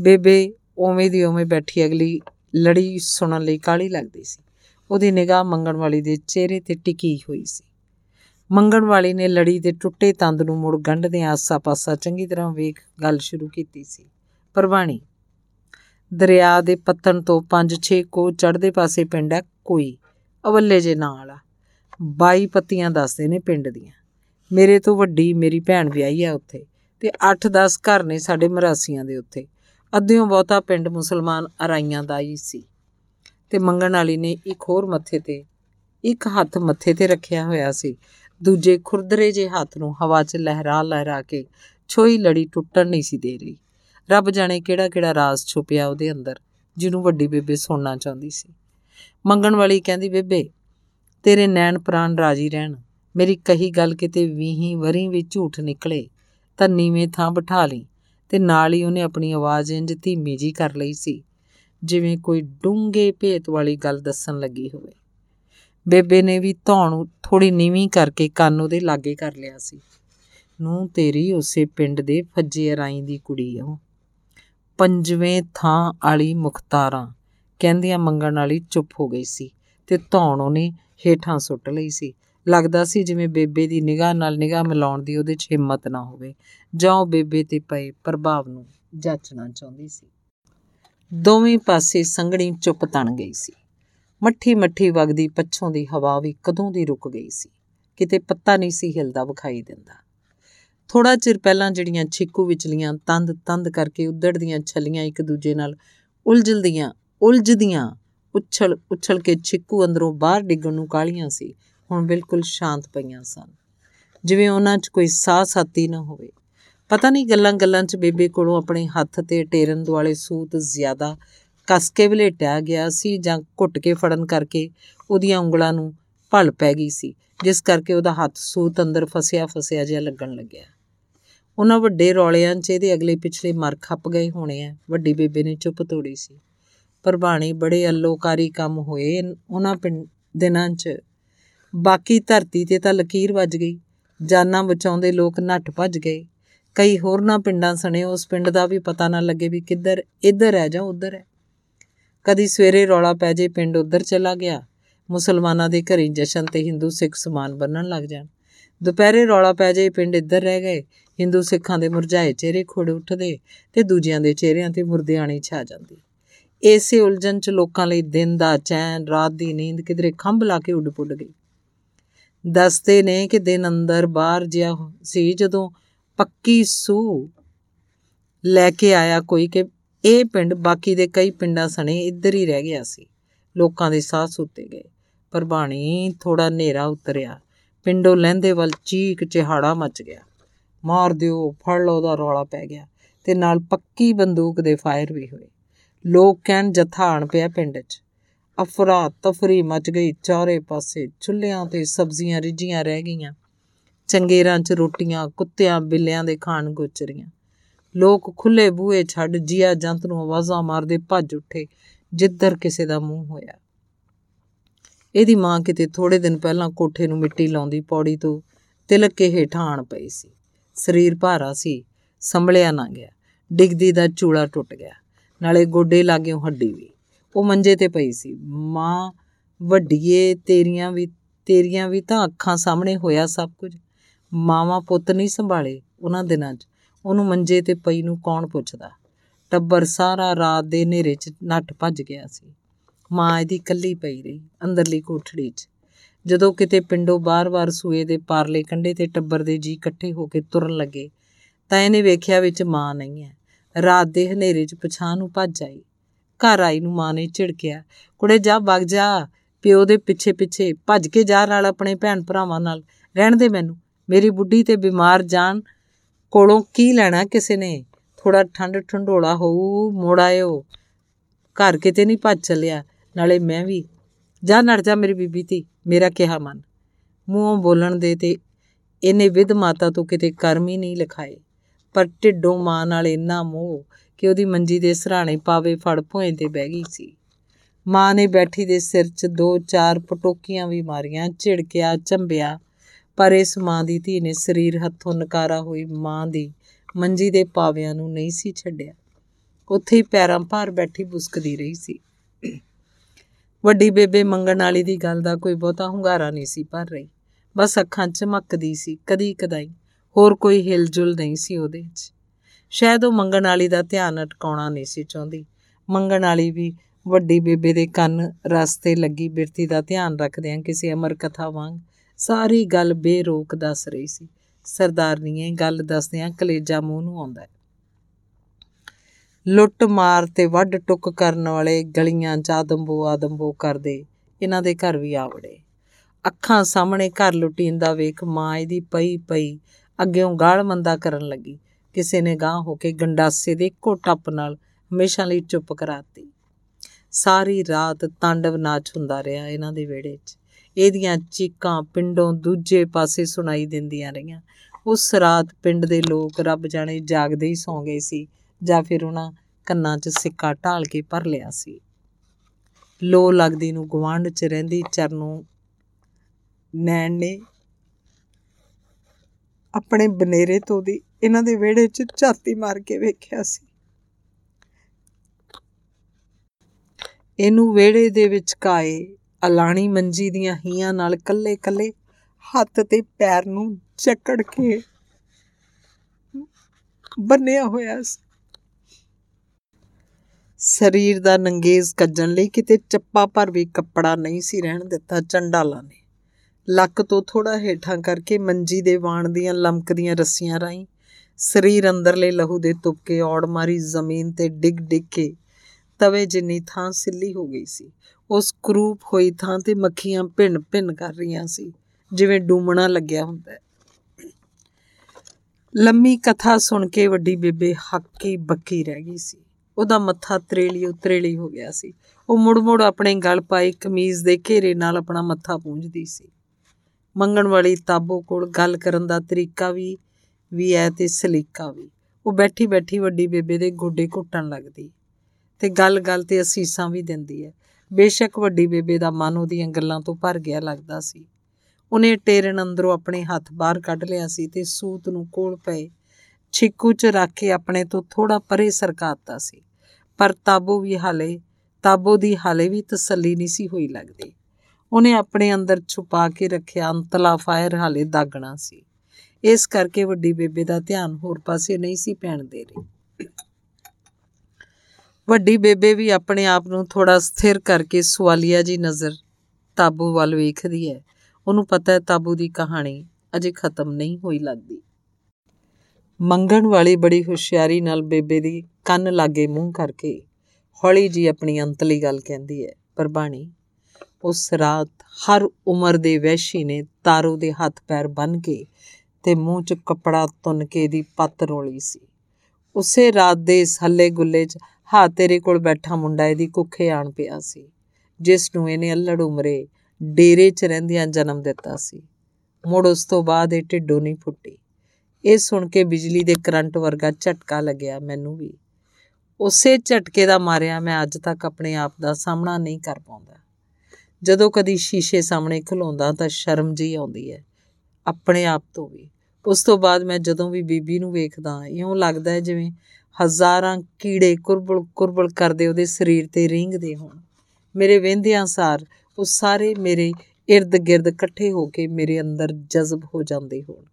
ਬੇਬੇ ਓਵੇਂ ਦੀ ਓਵੇਂ ਬੈਠੀ ਅਗਲੀ ਲੜੀ ਸੁਣਨ ਲਈ ਕਾਲੀ ਲੱਗਦੀ ਸੀ। ਉਹਦੀ ਨਿਗਾਹ ਮੰਗਣ ਵਾਲੀ ਦੇ ਚਿਹਰੇ ਤੇ ਟਿਕੀ ਹੋਈ ਸੀ। ਮੰਗਣ ਵਾਲੀ ਨੇ ਲੜੀ ਦੇ ਟੁੱਟੇ ਤੰਦ ਨੂੰ ਮੁੜ ਗੰਢਦੇ ਆਸਾ-ਪਾਸਾ ਚੰਗੀ ਤਰ੍ਹਾਂ ਵੇਖ ਗੱਲ ਸ਼ੁਰੂ ਕੀਤੀ ਸੀ। ਪਰਵਾਣੀ, ਦਰਿਆ ਦੇ ਪੱਤਣ ਤੋਂ 5-6 ਕੋ ਚੜ੍ਹਦੇ ਪਾਸੇ ਪਿੰਡ ਹੈ ਕੋਈ ਅਵੱਲੇ ਜੇ ਨਾਂ ਵਾਲਾ 22 ਪੱਤੀਆਂ ਦੱਸਦੇ ਨੇ ਪਿੰਡ ਦੀਆਂ। ਮੇਰੇ ਤੋਂ ਵੱਡੀ ਮੇਰੀ ਭੈਣ ਵਿਆਹੀ ਆ ਉੱਥੇ ਤੇ 8-10 ਘਰ ਨੇ ਸਾਡੇ ਮਰਾਸੀਆਂ ਦੇ ਉੱਥੇ। ਅੱਧਿਓਂ ਬਹੁਤਾ ਪਿੰਡ ਮੁਸਲਮਾਨ ਅਰਾਈਆਂ ਦਾ ਹੀ ਸੀ। ਤੇ ਮੰਗਣ ਵਾਲੀ ਨੇ ਇੱਕ ਹੋਰ ਮੱਥੇ ਤੇ, ਇੱਕ ਹੱਥ ਮੱਥੇ ਤੇ ਰੱਖਿਆ ਹੋਇਆ ਸੀ। ਦੂਜੇ ਖੁਰਦਰੇ ਜੇ ਹੱਥ ਨੂੰ ਹਵਾ 'ਚ ਲਹਿਰਾ ਲਹਿਰਾ ਕੇ ਛੋਈ ਲੜੀ ਟੁੱਟਣ ਨਹੀਂ ਸੀ ਦੇ ਰਹੀ। ਰੱਬ ਜਾਣੇ ਕਿਹੜਾ ਕਿਹੜਾ ਰਾਜ਼ ਛੁਪਿਆ ਉਹਦੇ ਅੰਦਰ, ਜਿਹਨੂੰ ਵੱਡੀ ਬੇਬੇ ਸੁਣਨਾ ਚਾਹੁੰਦੀ ਸੀ। ਮੰਗਣ ਵਾਲੀ ਕਹਿੰਦੀ, ਬੇਬੇ, ਤੇਰੇ ਨੈਣ ਪ੍ਰਾਣ ਰਾਜੀ ਰਹਿਣ। ਮੇਰੀ ਕਹੀ ਗੱਲ ਕਿਤੇ ਵੀਹੀ ਵਰੀ ਵਿੱਚ ਝੂਠ ਨਿਕਲੇ, ਤਾਂ ਨੀਵੇਂ ਥਾਂ ਬਿਠਾ ਲਈ ਤੇ ਨਾਲ ਹੀ ਉਹਨੇ ਆਪਣੀ ਆਵਾਜ਼ ਇੰਜ ਧੀਮੀ ਜੀ ਕਰ ਲਈ ਸੀ, ਜਿਵੇਂ ਕੋਈ ਡੂੰਘੇ ਭੇਤ ਵਾਲੀ ਗੱਲ ਦੱਸਣ ਲੱਗੀ ਹੋਵੇ। ਬੇਬੇ ਨੇ ਵੀ ਧੌਣ ਥੋੜੀ ਨੀਵੀਂ ਕਰਕੇ ਕੰਨ ਉਹਦੇ ਲਾਗੇ ਕਰ ਲਿਆ ਸੀ। ਨੂੰ ਤੇਰੀ ਉਸੇ ਪਿੰਡ ਦੇ ਫੱਜੇ ਰਾਈ ਦੀ ਕੁੜੀ ਆ ਪੰਜਵੇਂ ਥਾਂ ਵਾਲੀ ਮੁਖਤਾਰਾਂ। ਕਹਿੰਦਿਆਂ ਮੰਗਣ ਵਾਲੀ ਚੁੱਪ ਹੋ ਗਈ ਸੀ ਤੇ ਧੌਣ ਉਹਨੇ ਹੇਠਾਂ ਸੁੱਟ ਲਈ ਸੀ। ਲੱਗਦਾ ਸੀ ਜਿਵੇਂ ਬੇਬੇ ਦੀ ਨਿਗਾਹ ਨਾਲ ਨਿਗਾਹ ਮਿਲਾਉਣ ਦੀ ਉਹਦੇ 'ਚ ਹਿੰਮਤ ਨਾ ਹੋਵੇ ਜਾਂ ਉਹ ਬੇਬੇ ਤੇ ਪਏ ਪ੍ਰਭਾਵ ਨੂੰ ਜਾਚਣਾ ਚਾਹੁੰਦੀ ਸੀ। ਦੋਵੇਂ ਪਾਸੇ ਸੰਘਣੀ ਚੁੱਪ ਤਣ ਗਈ ਸੀ। ਮੱਠੀ ਮੱਠੀ ਵਗਦੀ ਪੱਛੋਂ ਦੀ ਹਵਾ ਵੀ ਕਦੋਂ ਦੀ ਰੁਕ ਗਈ ਸੀ? ਕਿਤੇ ਪੱਤਾ ਨਹੀਂ ਸੀ ਹਿਲਦਾ ਵਿਖਾਈ ਦਿੰਦਾ। ਥੋੜਾ ਚਿਰ ਪਹਿਲਾਂ ਜਿਹੜੀਆਂ ਛਿੱਕੂ ਵਿਚਲੀਆਂ ਤੰਦ ਤੰਦ ਕਰਕੇ ਉੱਧੜਦੀਆਂ ਛਲੀਆਂ ਇੱਕ ਦੂਜੇ ਨਾਲ ਉਲਝਲਦੀਆਂ ਉਲਝਦੀਆਂ। ਉੱਛਲ ਉੱਛਲ ਕੇ ਛਿੱਕੂ ਅੰਦਰੋਂ ਬਾਹਰ ਡਿੱਗਣ ਨੂੰ ਕਾਲੀਆਂ ਸੀ। ਹੁਣ ਬਿਲਕੁਲ ਸ਼ਾਂਤ ਪਈਆਂ ਸਨ। ਜਿਵੇਂ ਉਹਨਾਂ 'ਚ ਕੋਈ ਸਾਹ ਸਾਤੀ ਨਾ ਹੋਵੇ। ਪਤਾ ਨਹੀਂ ਗੱਲਾਂ ਗੱਲਾਂ 'ਚ ਬੇਬੇ ਕੋਲੋਂ ਆਪਣੇ ਹੱਥ ਤੇ ਟੇਰਨ ਦੁਆਲੇ ਸੂਤ ਜ਼ਿਆਦਾ ਕੱਸ ਕੇ ਵਲੇਟਿਆ ਗਿਆ ਸੀ ਜਾਂ ਘੁੱਟ ਕੇ ਫੜਨ ਕਰਕੇ ਉਹਦੀਆਂ ਉਂਗਲਾਂ ਨੂੰ ਭਲ ਪੈ ਗਈ ਸੀ, ਜਿਸ ਕਰਕੇ ਉਹਦਾ ਹੱਥ ਸੂਤ ਅੰਦਰ ਫਸਿਆ ਫਸਿਆ ਜਿਹਾ ਲੱਗਣ ਲੱਗਿਆ। ਉਹਨਾਂ ਵੱਡੇ ਰੌਲਿਆਂ 'ਚ ਇਹਦੇ ਅਗਲੇ ਪਿਛਲੇ ਮਰ ਖੱਪ ਗਏ ਹੋਣੇ ਆ। ਵੱਡੀ ਬੇਬੇ ਨੇ ਚੁੱਪ ਤੋੜੀ ਸੀ। ਪ੍ਰਭਾਣੀ ਬੜੇ ਅਲੋਕਾਰੀ ਕੰਮ ਹੋਏ। ਉਹਨਾਂ ਪਿੰਡ ਦਿਨਾਂ 'ਚ ਬਾਕੀ ਧਰਤੀ ਤੇ ਤਾਂ ਲਕੀਰ ਵੱਜ ਗਈ। ਜਾਨਾਂ ਬਚਾਉਂਦੇ ਲੋਕ ਨੱਠ ਭੱਜ ਗਏ। ਕਈ ਹੋਰਨਾਂ ਪਿੰਡਾਂ ਸਣੇ। ਉਸ ਪਿੰਡ ਦਾ ਵੀ ਪਤਾ ਨਾ ਲੱਗੇ ਵੀ ਕਿੱਧਰ, ਇੱਧਰ ਹੈ ਜਾਂ ਉੱਧਰ ਹੈ। ਕਦੀ ਸਵੇਰੇ ਰੌਲਾ ਪੈ ਜੇ, ਪਿੰਡ ਉੱਧਰ ਚਲਾ ਗਿਆ। ਮੁਸਲਮਾਨਾਂ ਦੇ ਘਰੀ ਜਸ਼ਨ ਤੇ ਹਿੰਦੂ ਸਿੱਖ ਸਮਾਨ ਬੰਨਣ ਲੱਗ ਜਾਣ। ਦੁਪਹਿਰੇ ਰੌਲਾ ਪੈ ਜੇ, ਪਿੰਡ ਇੱਧਰ ਰਹਿ ਗਏ। ਹਿੰਦੂ ਸਿੱਖਾਂ ਦੇ ਮੁਰਝਾਏ ਚਿਹਰੇ ਖੋੜੇ ਉੱਠਦੇ ਤੇ ਦੂਜਿਆਂ ਦੇ ਚਿਹਰਿਆਂ ਤੇ ਮੁਰਦਿਆਣੀ ਛਾ ਜਾਂਦੀ। ਏਸੇ ਉਲਝਣ ਚ ਲੋਕਾਂ ਲਈ ਦਿਨ ਦਾ ਚੈਨ, ਰਾਤ ਦੀ ਨੀਂਦ ਕਿਧਰੇ ਖੰਭ ਲਾ ਕੇ ਉੱਡ ਪੁੱਡ ਗਈ। ਦੱਸਦੇ ਨੇ ਕਿ ਦਿਨ ਅੰਦਰ ਬਾਹਰ ਜਿਆ ਸੀ ਜਦੋਂ ਪੱਕੀ ਸੂ ਲੈ ਕੇ ਆਇਆ ਕੋਈ ਕਿ ਇਹ ਪਿੰਡ ਬਾਕੀ ਦੇ ਕਈ ਪਿੰਡਾਂ ਸਣੇ ਇੱਧਰ ਹੀ ਰਹਿ ਗਿਆ ਸੀ। ਲੋਕਾਂ ਦੇ ਸਾਹ ਸੁੱਤੇ ਗਏ। ਪਰ ਬਾਣੀ ਥੋੜਾ ਹਨੇਰਾ ਉਤਰਿਆ। ਪਿੰਡੋਂ ਲਹਿੰਦੇ ਵੱਲ ਚੀਕ ਚਿਹਾੜਾ ਮਚ ਗਿਆ। ਮਾਰ ਦਿਓ, ਫੜ ਲਓ ਦਾ ਰੌਲਾ ਪੈ ਗਿਆ ਤੇ ਨਾਲ ਪੱਕੀ ਬੰਦੂਕ ਦੇ ਫਾਇਰ ਵੀ ਹੋਏ। ਲੋਕ ਕਹਿਣ ਜਥਾ ਆਣ ਪਿਆ ਪਿੰਡ 'ਚ। ਅਫਰਾ ਤਫਰੀ ਮਚ ਗਈ ਚਾਰੇ ਪਾਸੇ, ਚੁੱਲ੍ਹਿਆਂ ਤੇ ਸਬਜ਼ੀਆਂ ਰਿੱਝੀਆਂ ਰਹਿ ਗਈਆਂ। ਚੰਗੇਰਾਂ 'ਚ ਰੋਟੀਆਂ, ਕੁੱਤਿਆਂ ਬਿੱਲਿਆਂ ਦੇ ਖਾਣ ਗੋਚਰੀਆਂ ਲੋਕ ਖੁੱਲੇ ਬੂਹੇ ਛੱਡ ਜੀਆ ਜੰਤ ਨੂੰ ਆਵਾਜ਼ਾਂ ਮਾਰਦੇ ਭੱਜ ਉੱਠੇ, ਜਿੱਧਰ ਕਿਸੇ ਦਾ ਮੂੰਹ ਹੋਇਆ। ਇਹਦੀ ਮਾਂ ਕਿਤੇ ਥੋੜੇ ਦਿਨ ਪਹਿਲਾਂ ਕੋਠੇ ਨੂੰ ਮਿੱਟੀ ਲਾਉਂਦੀ ਪੌੜੀ ਤੋਂ ਤਿਲਕ ਕੇ ਹੇਠਾਂ ਆਣ ਪਈ ਸੀ। ਸਰੀਰ ਭਾਰਾ ਸੀ, ਸੰਭਲਿਆ ਨਾ ਗਿਆ। ਡਿੱਗਦੀ ਦਾ ਚੂੜਾ ਟੁੱਟ ਗਿਆ। ਨਾਲੇ ਗੋਡੇ ਲਾਗਿਓ ਹੱਡੀ ਵੀ। ਉਹ ਮੰਜੇ ਤੇ ਪਈ ਸੀ। ਮਾਂ, ਵੱਡੀਏ, ਤੇਰੀਆਂ ਵੀ ਤੇਰੀਆਂ ਵੀ ਤਾਂ ਅੱਖਾਂ ਸਾਹਮਣੇ ਹੋਇਆ ਸਭ ਕੁਝ। ਮਾਵਾ ਪੁੱਤ ਨਹੀਂ ਸੰਭਾਲੇ ਉਹਨਾਂ ਦਿਨਾਂ 'ਚ। ਉਹਨੂੰ ਮੰਜੇ ਤੇ ਪਈ ਨੂੰ ਕੌਣ ਪੁੱਛਦਾ? ਟੱਬਰ ਸਾਰਾ ਰਾਤ ਦੇ ਹਨੇਰੇ 'ਚ ਨੱਠ ਭੱਜ ਗਿਆ ਸੀ। ਮਾਂ ਇਹਦੀ ਕੱਲੀ ਪਈ ਰਹੀ, ਅੰਦਰਲੀ ਕੋਠੜੀ 'ਚ। ਜਦੋਂ ਕਿਤੇ ਪਿੰਡੋਂ ਬਾਰ-ਬਾਰ ਸੂਏ ਦੇ ਪਾਰਲੇ ਕੰਢੇ ਤੇ ਟੱਬਰ ਦੇ ਜੀ ਇਕੱਠੇ ਹੋ ਕੇ ਤੁਰਨ ਲੱਗੇ, ਤਾਂ ਇਹਨੇ ਵੇਖਿਆ ਵਿੱਚ ਮਾਂ ਨਹੀਂ ਹੈ। ਰਾਤ ਦੇ ਹਨੇਰੇ 'ਚ ਪਛਾਣ ਨੂੰ ਭੱਜ ਆਈ। ਘਰ ਆਈ ਨੂੰ ਮਾਂ ਨੇ ਝਿੜਕਿਆ, ਕੁੜੇ, ਜਾ ਵਗ ਜਾ। ਪਿਓ ਦੇ ਪਿੱਛੇ ਪਿੱਛੇ ਭੱਜ ਕੇ ਜਾ ਨਾਲ ਆਪਣੇ ਭੈਣ ਭਰਾਵਾਂ ਨਾਲ। ਰਹਿਣ ਦੇ ਮੈਨੂੰ। ਮੇਰੀ ਬੁੱਢੀ ਤੇ ਬਿਮਾਰ ਜਾਨ ਕੋਲੋਂ ਕੀ ਲੈਣਾ ਕਿਸੇ ਨੇ? ਥੋੜਾ ਠੰਡ ਠੰਡੋਲਾ ਹੋਊ, ਮੋੜ ਆਇਓ। ਘਰ ਕਿਤੇ ਨਹੀਂ ਭੱਜ ਚੱਲਿਆ। ਨਾਲੇ ਮੈਂ ਵੀ। ਜਾ, ਨੜ ਜਾ ਮੇਰੀ ਬੀਬੀ ਤੀ ਮੇਰਾ ਕਿਹਾ ਮਨ। ਮੂੰਹੋਂ ਬੋਲਣ ਦੇ ਤੇ ਇਹਨੇ ਵਿਧ ਮਾਤਾ ਤੋਂ ਕਿਤੇ ਕਰਮ ਹੀ ਨਹੀਂ ਲਿਖਾਏ। ਪਰ ਢਿੱਡੋਂ ਮਾਂ ਨਾਲ ਇੰਨਾ ਮੋਹ ਕਿ ਉਹਦੀ ਮੰਜੀ ਦੇ ਸਰਾਣੇ ਪਾਵੇ ਫੜ ਭੋਏ ਤੇ ਬਹਿ ਗਈ ਸੀ। ਮਾਂ ਨੇ ਬੈਠੀ ਦੇ ਸਿਰ 'ਚ ਦੋ ਚਾਰ ਪਟੋਕੀਆਂ ਵੀ ਮਾਰੀਆਂ, ਝਿੜਕਿਆ, ਚੰਬਿਆ। ਪਰ ਇਸ ਮਾਂ ਦੀ ਧੀ ਨੇ ਸਰੀਰ ਹੱਥੋਂ ਨਕਾਰਾ ਹੋਈ ਮਾਂ ਦੀ ਮੰਜੀ ਦੇ ਪਾਵਿਆਂ ਨੂੰ ਨਹੀਂ ਸੀ ਛੱਡਿਆ। ਉੱਥੇ ਹੀ ਪੈਰਾਂ ਭਾਰ ਬੈਠੀ ਬੁਸਕਦੀ ਰਹੀ ਸੀ। ਵੱਡੀ ਬੇਬੇ ਮੰਗਣ ਵਾਲੀ ਦੀ ਗੱਲ ਦਾ ਕੋਈ ਬਹੁਤਾ ਹੁੰਗਾਰਾ ਨਹੀਂ ਸੀ ਭਰ ਰਹੀ। ਬਸ ਅੱਖਾਂ ਚਮਕਦੀ ਸੀ ਕਦੀ ਕਦਾਈ ਹੋਰ ਕੋਈ ਹਿਲਜੁਲ ਨਹੀਂ ਸੀ ਉਹਦੇ 'ਚ ਸ਼ਾਇਦ ਉਹ ਮੰਗਣ ਵਾਲੀ ਦਾ ਧਿਆਨ ਅਟਕਾਉਣਾ ਨਹੀਂ ਸੀ ਚਾਹੁੰਦੀ। ਮੰਗਣ ਵਾਲੀ ਵੀ ਵੱਡੀ ਬੇਬੇ ਦੇ ਕੰਨ ਰਸਤੇ ਲੱਗੀ ਬਿਰਤੀ ਦਾ ਧਿਆਨ ਰੱਖਦਿਆਂ ਕਿਸੇ ਅਮਰ ਕਥਾ ਵਾਂਗ ਸਾਰੀ ਗੱਲ ਬੇਰੋਕ ਦੱਸ ਰਹੀ ਸੀ। ਸਰਦਾਰਨੀਏ ਗੱਲ ਦੱਸਦਿਆਂ ਕਲੇਜਾ ਮੂੰਹ ਨੂੰ ਆਉਂਦਾ ਲੁੱਟ ਮਾਰ ਤੇ ਵੱਢ ਟੁੱਕ ਕਰਨ ਵਾਲੇ ਗਲੀਆਂ ਚ ਆਦੰਬੋ ਆਦੰਬੋ ਕਰਦੇ ਇਹਨਾਂ ਦੇ ਘਰ ਵੀ ਆਵੜੇ ਅੱਖਾਂ ਸਾਹਮਣੇ ਘਰ ਲੁੱਟੀਂਦਾ ਵੇਖ ਮਾਂ ਇਹਦੀ ਪਈ ਪਈ ਅੱਗੇੋਂ ਗਾਲ ਮੰਦਾ ਕਰਨ ਲੱਗੀ। ਕਿਸੇ ਨੇ ਗਾਂ ਹੋ ਕੇ ਗੰਡਾਸੇ ਦੇ ਇੱਕੋ ਟੱਪ ਨਾਲ ਹਮੇਸ਼ਾ ਲਈ ਚੁੱਪ ਕਰਾਤੀ। ਸਾਰੀ ਰਾਤ ਤਾਂਡਵ ਨਾਚ ਹੁੰਦਾ ਰਿਹਾ ਇਹਨਾਂ ਦੇ ਵਿਹੜੇ 'ਚ। ਇਹਦੀਆਂ ਚੀਕਾਂ ਪਿੰਡੋਂ ਦੂਜੇ ਪਾਸੇ ਸੁਣਾਈ ਦਿੰਦੀਆਂ ਰਹੀਆਂ। ਉਸ ਰਾਤ ਪਿੰਡ ਦੇ ਲੋਕ ਰੱਬ ਜਾਣੇ ਜਾਗਦੇ ਹੀ ਸੌਂ ਗਏ ਸੀ ਜਾਂ ਫਿਰ ਉਹਨਾਂ ਕੰਨਾਂ 'ਚ ਸਿੱਕਾ ਢਾਲ ਕੇ ਭਰ ਲਿਆ ਸੀ। ਲੋ ਲੱਗਦੀ ਨੂੰ ਗਵਾਂਢ 'ਚ ਰਹਿੰਦੀ ਚਰਨੋਂ ਨੈਣ ਨੇ ਆਪਣੇ ਬਨੇਰੇ ਤੋਂ ਦੀ ਇਹਨਾਂ ਦੇ ਵਿਹੜੇ 'ਚ ਝਾਤੀ ਮਾਰ ਕੇ ਵੇਖਿਆ ਸੀ। ਇਹਨੂੰ ਵਿਹੜੇ ਦੇ ਵਿੱਚ ਕਾਏ ਅਲਾਣੀ ਮੰਜੀ ਦੀਆਂ ਹੀਆਂ ਨਾਲ ਕੱਲੇ-ਕੱਲੇ ਹੱਥ ਤੇ ਪੈਰ ਨੂੰ ਚੱਕੜ ਕੇ ਬੰਨਿਆ ਹੋਇਆ ਸੀ। ਸਰੀਰ ਦਾ ਨੰਗੇਜ਼ ਕੱਜਣ ਲਈ ਕਿਤੇ ਚੱਪਾ ਪਰ ਵੀ ਕੱਪੜਾ ਨਹੀਂ ਸੀ ਰਹਿਣ ਦਿੱਤਾ ਚੰਡਾਲਾਂ ਨੇ। ਲੱਕ ਤੋਂ ਥੋੜਾ ਹੇਠਾਂ ਕਰਕੇ ਮੰਜੀ ਦੇ ਵਾਣ ਦੀਆਂ ਲਮਕਦੀਆਂ ਰੱਸੀਆਂ ਰਾਈ ਸਰੀਰ ਅੰਦਰਲੇ ਲਹੂ ਦੇ ਤੁਪਕੇ ਔੜ ਮਾਰੀ ਜ਼ਮੀਨ ਤੇ ਡਿੱਗ ਡਿੱਗ ਕੇ ਤਵੇ ਜਿੰਨੀ ਥਾਂ ਸਿੱਲੀ ਹੋ ਗਈ ਸੀ, ਉਸ ਕਰੂਪ ਹੋਈ ਥਾਂ ਤੇ ਮੱਖੀਆਂ ਭਿੰਨ ਭਿੰਨ ਕਰ ਰਹੀਆਂ ਸੀ, ਜਿਵੇਂ ਡੂਮਣਾ ਲੱਗਿਆ ਹੁੰਦਾ ਲੰਮੀ ਕਥਾ ਸੁਣ ਕੇ ਵੱਡੀ ਬੇਬੇ ਹੱਕੀ ਬੱਕੀ ਰਹਿ ਗਈ ਸੀ। ਉਹਦਾ ਮੱਥਾ ਤਰੇਲੀ ਉਤਰੇਲੀ ਹੋ ਗਿਆ ਸੀ। ਉਹ ਮੁੜ ਮੁੜ ਆਪਣੇ ਗਲ ਪਾਈ ਕਮੀਜ਼ ਦੇ ਘੇਰੇ ਨਾਲ ਆਪਣਾ ਮੱਥਾ ਪੂੰਝਦੀ ਸੀ। ਮੰਗਣ ਵਾਲੀ ਤਾਬੋ ਕੋਲ ਗੱਲ ਕਰਨ ਦਾ ਤਰੀਕਾ ਵੀ ਵੀ ਐ ਤੇ ਸਲੀਕਾ ਵੀ। ਉਹ ਬੈਠੀ ਬੈਠੀ ਵੱਡੀ ਬੇਬੇ ਦੇ ਗੋਡੇ ਘੁੱਟਣ ਲੱਗਦੀ ਤੇ ਗੱਲ-ਗੱਲ ਤੇ ਅਸੀਸਾਂ ਵੀ ਦਿੰਦੀ ਹੈ ਬੇਸ਼ੱਕ ਵੱਡੀ ਬੇਬੇ ਦਾ ਮਨ ਉਹਦੀਆਂ ਗੱਲਾਂ ਤੋਂ ਭਰ ਗਿਆ ਲੱਗਦਾ ਸੀ। ਉਹਨੇ ਟੇਰਨ ਅੰਦਰੋਂ ਆਪਣੇ ਹੱਥ ਬਾਹਰ ਕੱਢ ਲਿਆ ਸੀ ਤੇ ਸੂਤ ਨੂੰ ਕੋਲ ਪਏ ਛਿੱਕੂ 'ਚ ਰੱਖ ਕੇ ਆਪਣੇ ਤੋਂ ਥੋੜਾ ਪਰੇ ਸਰਕਾਤਾ ਸੀ। ਪਰ ਤਾਬੋ ਵੀ ਹਾਲੇ, ਤਾਬੋ ਦੀ ਹਾਲੇ ਵੀ ਤਸੱਲੀ ਨਹੀਂ ਸੀ ਹੋਈ ਲੱਗਦੀ। ਉਹਨੇ ਆਪਣੇ ਅੰਦਰ ਛੁਪਾ ਕੇ ਰੱਖਿਆ, ਅੰਤਲਾ ਫਾਇਰ ਹਾਲੇ ਦਾਗਣਾ ਸੀ। ਇਸ ਕਰਕੇ ਵੱਡੀ ਬੇਬੇ ਦਾ ਧਿਆਨ ਹੋਰ ਪਾਸੇ ਨਹੀਂ ਸੀ ਪੈਣ ਦੇ ਰਹੀ। ਵੱਡੀ ਬੇਬੇ ਵੀ ਆਪਣੇ ਆਪ ਨੂੰ ਥੋੜਾ ਸਥਿਰ ਕਰਕੇ ਸਵਾਲੀਆ ਜੀ ਨਜ਼ਰ ਤਾਬੂ ਵੱਲ ਵੇਖਦੀ ਹੈ। ਉਹਨੂੰ ਪਤਾ ਹੈ ਤਾਬੂ ਦੀ ਕਹਾਣੀ ਅਜੇ ਖਤਮ ਨਹੀਂ ਹੋਈ ਲੱਗਦੀ। ਮੰਗਣ ਵਾਲੀ ਬੜੀ ਹੁਸ਼ਿਆਰੀ ਨਾਲ ਬੇਬੇ ਦੀ ਕੰਨ ਲਾਗੇ ਮੂੰਹ ਕਰਕੇ ਹੌਲੀ ਜੀ ਆਪਣੀ ਅੰਤਲੀ ਗੱਲ ਕਹਿੰਦੀ ਹੈ ਪਰਬਾਣੀ ਉਸ ਰਾਤ ਹਰ ਉਮਰ ਦੇ ਵੈਸ਼ੀ ਨੇ ਤਾਰੋ ਦੇ ਹੱਥ ਪੈਰ ਬੰਨ ਕੇ ਤੇ ਮੂੰਹ 'ਚ ਕਪੜਾ ਤੁੰਨ ਕੇ ਦੀ ਪੱਤ ਰੋਲੀ ਸੀ। ਉਸੇ ਰਾਤ ਦੇ ਇਸ ਹੱਲੇ ਗੁੱਲੇ 'ਚ ਹਾਂ ਤੇਰੇ ਕੋਲ ਬੈਠਾ ਮੁੰਡਾ ਇਹਦੀ ਕੁੱਖੇ ਆਣ ਪਿਆ ਸੀ, ਜਿਸ ਨੂੰ ਇਹਨੇ ਅਲੜ ਉਮਰੇ ਡੇਰੇ 'ਚ ਰਹਿੰਦਿਆਂ ਜਨਮ ਦਿੱਤਾ ਸੀ। ਮੁੜ ਉਸ ਤੋਂ ਬਾਅਦ ਇਹ ਢਿੱਡੋਂ ਨਹੀਂ ਫੁੱਟੀ। ਇਹ ਸੁਣ ਕੇ ਬਿਜਲੀ ਦੇ ਕਰੰਟ ਵਰਗਾ ਝਟਕਾ ਲੱਗਿਆ ਮੈਨੂੰ ਵੀ। ਉਸੇ ਝਟਕੇ ਦਾ ਮਾਰਿਆ ਮੈਂ ਅੱਜ ਤੱਕ ਆਪਣੇ ਆਪ ਦਾ ਸਾਹਮਣਾ ਨਹੀਂ ਕਰ ਪਾਉਂਦਾ। ਜਦੋਂ ਕਦੀ ਸ਼ੀਸ਼ੇ ਸਾਹਮਣੇ ਖਲੋਂਦਾ ਤਾਂ ਸ਼ਰਮ ਜੀ ਆਉਂਦੀ ਹੈ, ਆਪਣੇ ਆਪ ਤੋਂ ਵੀ। ਉਸ ਤੋਂ ਬਾਅਦ ਮੈਂ ਜਦੋਂ ਵੀ ਬੀਬੀ ਨੂੰ ਵੇਖਦਾ ਇਉਂ ਲੱਗਦਾ ਹੈ ਜਿਵੇਂ ਹਜ਼ਾਰਾਂ ਕੀੜੇ ਕੁਰਬਲ ਕੁਰਬਲ ਕਰਦੇ ਉਹਦੇ ਸਰੀਰ ਤੇ ਰਿੰਗਦੇ ਹੋਣ। ਮੇਰੇ ਵਹਿੰਦਿਆਂ ਸਾਰ ਉਹ ਸਾਰੇ ਮੇਰੇ ird-gird ਇਕੱਠੇ ਹੋ ਕੇ ਮੇਰੇ ਅੰਦਰ ਜਜ਼ਬ ਹੋ ਜਾਂਦੇ ਹੋਣ।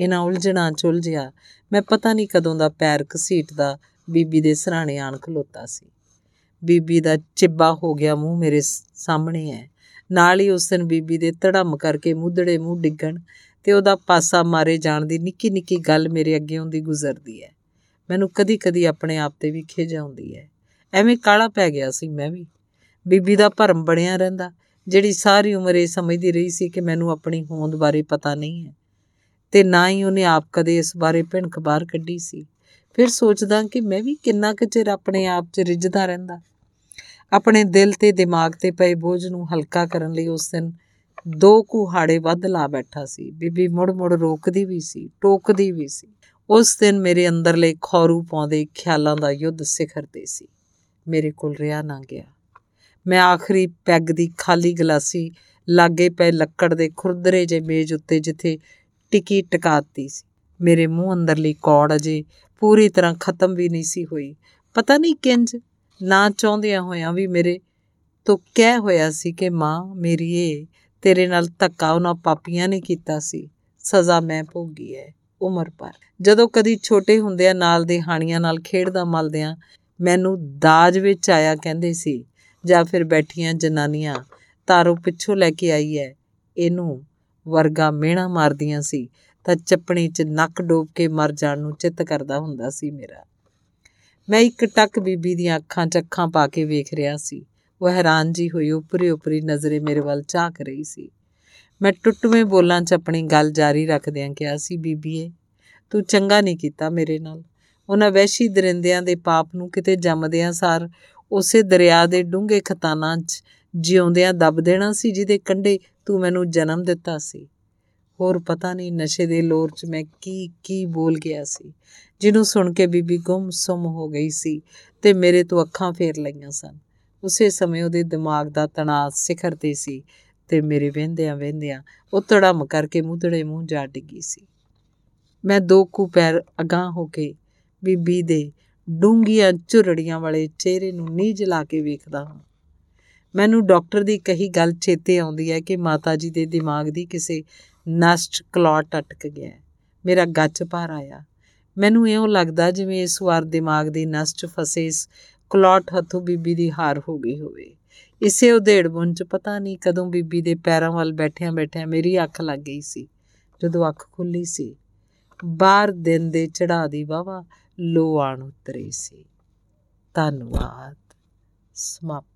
ਇਹਨਾਂ ਉਲਝਣਾ ਚ ਉਲਝਿਆ, ਮੈਂ ਪਤਾ ਨਹੀਂ ਕਦੋਂ ਦਾ ਪੈਰ ਘਸੀਟਦਾ ਬੀਬੀ ਦੇ ਸਰਾਣੇ ਆਣ ਖਲੋਤਾ ਸੀ। ਬੀਬੀ ਦਾ ਚਿੱਬਾ ਹੋ ਗਿਆ ਮੂੰਹ ਮੇਰੇ ਸਾਹਮਣੇ ਹੈ ਨਾਲ ਹੀ ਉਸ ਦਿਨ ਬੀਬੀ ਦੇ ਧੜਮ ਕਰਕੇ ਮੁੱਧੜੇ ਮੂੰਹ ਡਿੱਗਣ ਤੇ ਉਹਦਾ ਪਾਸਾ ਮਾਰੇ ਜਾਣ ਦੀ ਨਿੱਕੀ ਨਿੱਕੀ ਗੱਲ ਮੇਰੇ ਅੱਗੇ ਹੁੰਦੀ ਗੁਜ਼ਰਦੀ ਹੈ ਮੈਨੂੰ ਕਦੀ-ਕਦੀ ਆਪਣੇ ਆਪ ਤੇ ਵੀ ਖਿਜ ਆਉਂਦੀ ਹੈ ਐਵੇਂ ਕਾਲਾ ਪੈ ਗਿਆ ਸੀ ਮੈਂ ਵੀ। ਬੀਬੀ ਦਾ ਭਰਮ ਬਣਿਆ ਰਹਿੰਦਾ, ਜਿਹੜੀ ਸਾਰੀ ਉਮਰ ਇਹ ਸਮਝਦੀ ਰਹੀ ਸੀ ਕਿ ਮੈਨੂੰ ਆਪਣੀ ਹੋਂਦ ਬਾਰੇ ਪਤਾ ਨਹੀਂ ਹੈ ਤੇ ਨਾ ਹੀ ਉਹਨੇ ਆਪ ਕਦੇ ਇਸ ਬਾਰੇ ਭਿਣਕ ਬਾਹਰ ਕੱਢੀ ਸੀ। ਫਿਰ ਸੋਚਦਾ ਕਿ ਮੈਂ ਵੀ ਕਿੰਨਾ ਕੁ ਚਿਰ ਆਪਣੇ ਆਪ 'ਚ ਰਿੱਝਦਾ ਰਹਿੰਦਾ। ਆਪਣੇ ਦਿਲ ਤੇ ਦਿਮਾਗ ਤੇ ਪਏ ਬੋਝ ਨੂੰ ਹਲਕਾ ਕਰਨ ਲਈ ਉਸ ਦਿਨ ਦੋ ਕੁਹਾੜੇ ਵੱਧ ਲਾ ਬੈਠਾ ਸੀ। ਬੀਬੀ ਮੁੜ-ਮੁੜ ਰੋਕਦੀ ਵੀ ਸੀ, ਟੋਕਦੀ ਵੀ ਸੀ। ਉਸ ਦਿਨ ਮੇਰੇ ਅੰਦਰਲੇ ਖੌਰੂ ਪਾਉਂਦੇ ਖਿਆਲਾਂ ਦਾ ਯੁੱਧ ਸਿਖਰ ਤੇ ਸੀ। ਮੇਰੇ ਕੋਲ ਰਿਆ ਨਾ ਗਿਆ। ਮੈਂ ਆਖਰੀ ਪੈਗ ਦੀ ਖਾਲੀ ਗਲਾਸੀ ਲਾਗੇ ਪਏ ਲੱਕੜ ਦੇ ਖੁਰਦਰੇ ਜੇ ਮੇਜ਼ ਉੱਤੇ ਜਿੱਥੇ ਟਿਕੀ ਟਿਕਾਤੀ ਸੀ। ਮੇਰੇ ਮੂੰਹ ਅੰਦਰਲੀ ਕੌੜ ਅਜੇ ਪੂਰੀ ਤਰ੍ਹਾਂ ਖਤਮ ਵੀ ਨਹੀਂ ਸੀ ਹੋਈ। ਪਤਾ ਨਹੀਂ ਕਿੰਜ ਨਾ ਚਾਹੁੰਦਿਆਂ ਹੋਇਆਂ ਵੀ ਮੇਰੇ ਤੋਂ ਕਹਿ ਹੋਇਆ ਸੀ ਕਿ ਮਾਂ, ਮੇਰੀ ਇਹ ਤੇਰੇ ਨਾਲ ਧੱਕਾ ਉਹਨਾਂ ਪਾਪੀਆਂ ਨੇ ਕੀਤਾ ਸੀ। ਸਜ਼ਾ ਮੈਂ ਭੋਗੀ ਹੈ ਉਮਰ ਭਰ। ਜਦੋਂ ਕਦੀ ਛੋਟੇ ਹੁੰਦਿਆਂ ਨਾਲ ਦੇ ਹਾਣੀਆਂ ਨਾਲ ਖੇਡਦਾ ਮਲਦਿਆਂ ਮੈਨੂੰ ਦਾਜ ਵਿੱਚ ਆਇਆ ਕਹਿੰਦੇ ਸੀ, ਜਾਂ ਫਿਰ ਬੈਠੀਆਂ ਜਨਾਨੀਆਂ, ਤਾਰੋ ਪਿੱਛੋਂ ਲੈ ਕੇ ਆਈ ਹੈ ਇਹਨੂੰ ਵਰਗਾ ਮਿਹਣਾ ਮਾਰਦੀਆਂ ਸੀ ਤਾਂ ਚੱਪਣੀ 'ਚ ਨੱਕ ਡੋਬ ਕੇ ਮਰ ਜਾਣ ਨੂੰ ਚਿੱਤ ਕਰਦਾ ਹੁੰਦਾ ਸੀ ਮੇਰਾ। ਮੈਂ ਇੱਕ ਟੱਕ ਬੀਬੀ ਦੀਆਂ ਅੱਖਾਂ 'ਚ ਅੱਖਾਂ ਪਾ ਕੇ ਵੇਖ ਰਿਹਾ ਸੀ। ਉਹ ਹੈਰਾਨ ਜੀ ਹੋਈ, ਉਪਰੀ ਉਪਰੀ ਨਜ਼ਰੇ ਮੇਰੇ ਵੱਲ ਝਾਕ ਰਹੀ ਸੀ। ਮੈਂ ਟੁੱਟਵੇਂ ਬੋਲਾਂ 'ਚ ਆਪਣੀ ਗੱਲ ਜਾਰੀ ਰੱਖਦਿਆਂ ਕਿਹਾ, ਸੀ ਬੀਬੀਏ, ਤੂੰ ਚੰਗਾ ਨਹੀਂ ਕੀਤਾ ਮੇਰੇ ਨਾਲ। ਉਹਨਾਂ ਵਹਿਸ਼ੀ ਦਰਿੰਦਿਆਂ ਦੇ ਪਾਪ ਨੂੰ ਕਿਤੇ ਜੰਮਦਿਆਂ ਸਾਰ ਉਸੇ ਦਰਿਆ ਦੇ ਡੂੰਘੇ ਖਤਾਨਾਂ 'ਚ ਜਿਉਂਦਿਆਂ ਦਬ ਦੇਣਾ ਸੀ, ਜਿਹਦੇ ਕੰਢੇ ਤੂੰ ਮੈਨੂੰ ਜਨਮ ਦਿੱਤਾ ਸੀ। ਹੋਰ ਪਤਾ ਨਹੀਂ ਨਸ਼ੇ ਦੇ ਲੋਰ 'ਚ ਮੈਂ ਕੀ ਕੀ ਬੋਲ ਗਿਆ ਸੀ। ਜਿਹਨੂੰ ਸੁਣ ਕੇ ਬੀਬੀ ਗੁੰਮ ਸੁੰਮ ਹੋ ਗਈ ਸੀ ਤੇ ਮੇਰੇ ਤੋਂ ਅੱਖਾਂ ਫੇਰ ਲਈਆਂ ਸਨ। ਉਸੇ ਸਮੇਂ ਉਹਦੇ ਦਿਮਾਗ ਦਾ ਤਣਾਅ ਸਿਖਰ ਤੇ ਸੀ ਤੇ ਮੇਰੇ ਵਹਿੰਦਿਆਂ ਵਹਿੰਦਿਆਂ ਉਹ ਧੜਮ ਕਰਕੇ ਮੂੰਹੜੇ ਮੂੰਹ ਜਾ ਡਿੱਗੀ ਸੀ। ਮੈਂ ਦੋ ਕੁ ਪੈਰ ਅਗਾਹ ਹੋ ਕੇ ਬੀਬੀ ਦੇ ਡੂੰਘੀਆਂ ਝੁਰੜੀਆਂ ਵਾਲੇ ਚਿਹਰੇ ਨੂੰ ਨੀਝ ਲਾ ਕੇ ਵੇਖਦਾ ਹਾਂ। ਮੈਨੂੰ ਡਾਕਟਰ ਦੀ ਕਹੀ ਗੱਲ ਚੇਤੇ ਆਉਂਦੀ ਹੈ ਕਿ ਮਾਤਾ ਜੀ ਦੇ ਦਿਮਾਗ ਦੀ ਕਿਸੇ ਨਸਟ ਕਲੌਟ ਅਟਕ ਗਿਆ। ਹੈ। ਮੇਰਾ ਗੱਚ ਭਰ ਆਇਆ। ਮੈਨੂੰ ਇਉਂ ਲੱਗਦਾ ਜਿਵੇਂ ਇਸ ਵਾਰ ਦਿਮਾਗ ਦੀ ਨਸ 'ਚ ਫਸੇ ਇਸ ਕਲੌਟ ਹੱਥੋਂ ਬੀਬੀ ਦੀ ਹਾਰ ਹੋ ਗਈ ਹੋਵੇ। ਇਸੇ ਉਧੇੜ ਬੁੰਨ 'ਚ ਪਤਾ ਨਹੀਂ ਕਦੋਂ ਬੀਬੀ ਦੇ ਪੈਰਾਂ ਵੱਲ ਬੈਠਿਆਂ ਬੈਠਿਆਂ ਮੇਰੀ ਅੱਖ ਲੱਗ ਗਈ ਸੀ। ਜਦੋਂ ਅੱਖ ਖੁੱਲੀ ਸੀ, ਬਾਹਰ ਦਿਨ ਦੇ ਚੜਾ ਦੀ ਵਾਵਾ ਲੋ ਆਣ ਉਤਰੇ ਸੀ। ਧੰਨਵਾਦ। ਸਮਾਪਤ।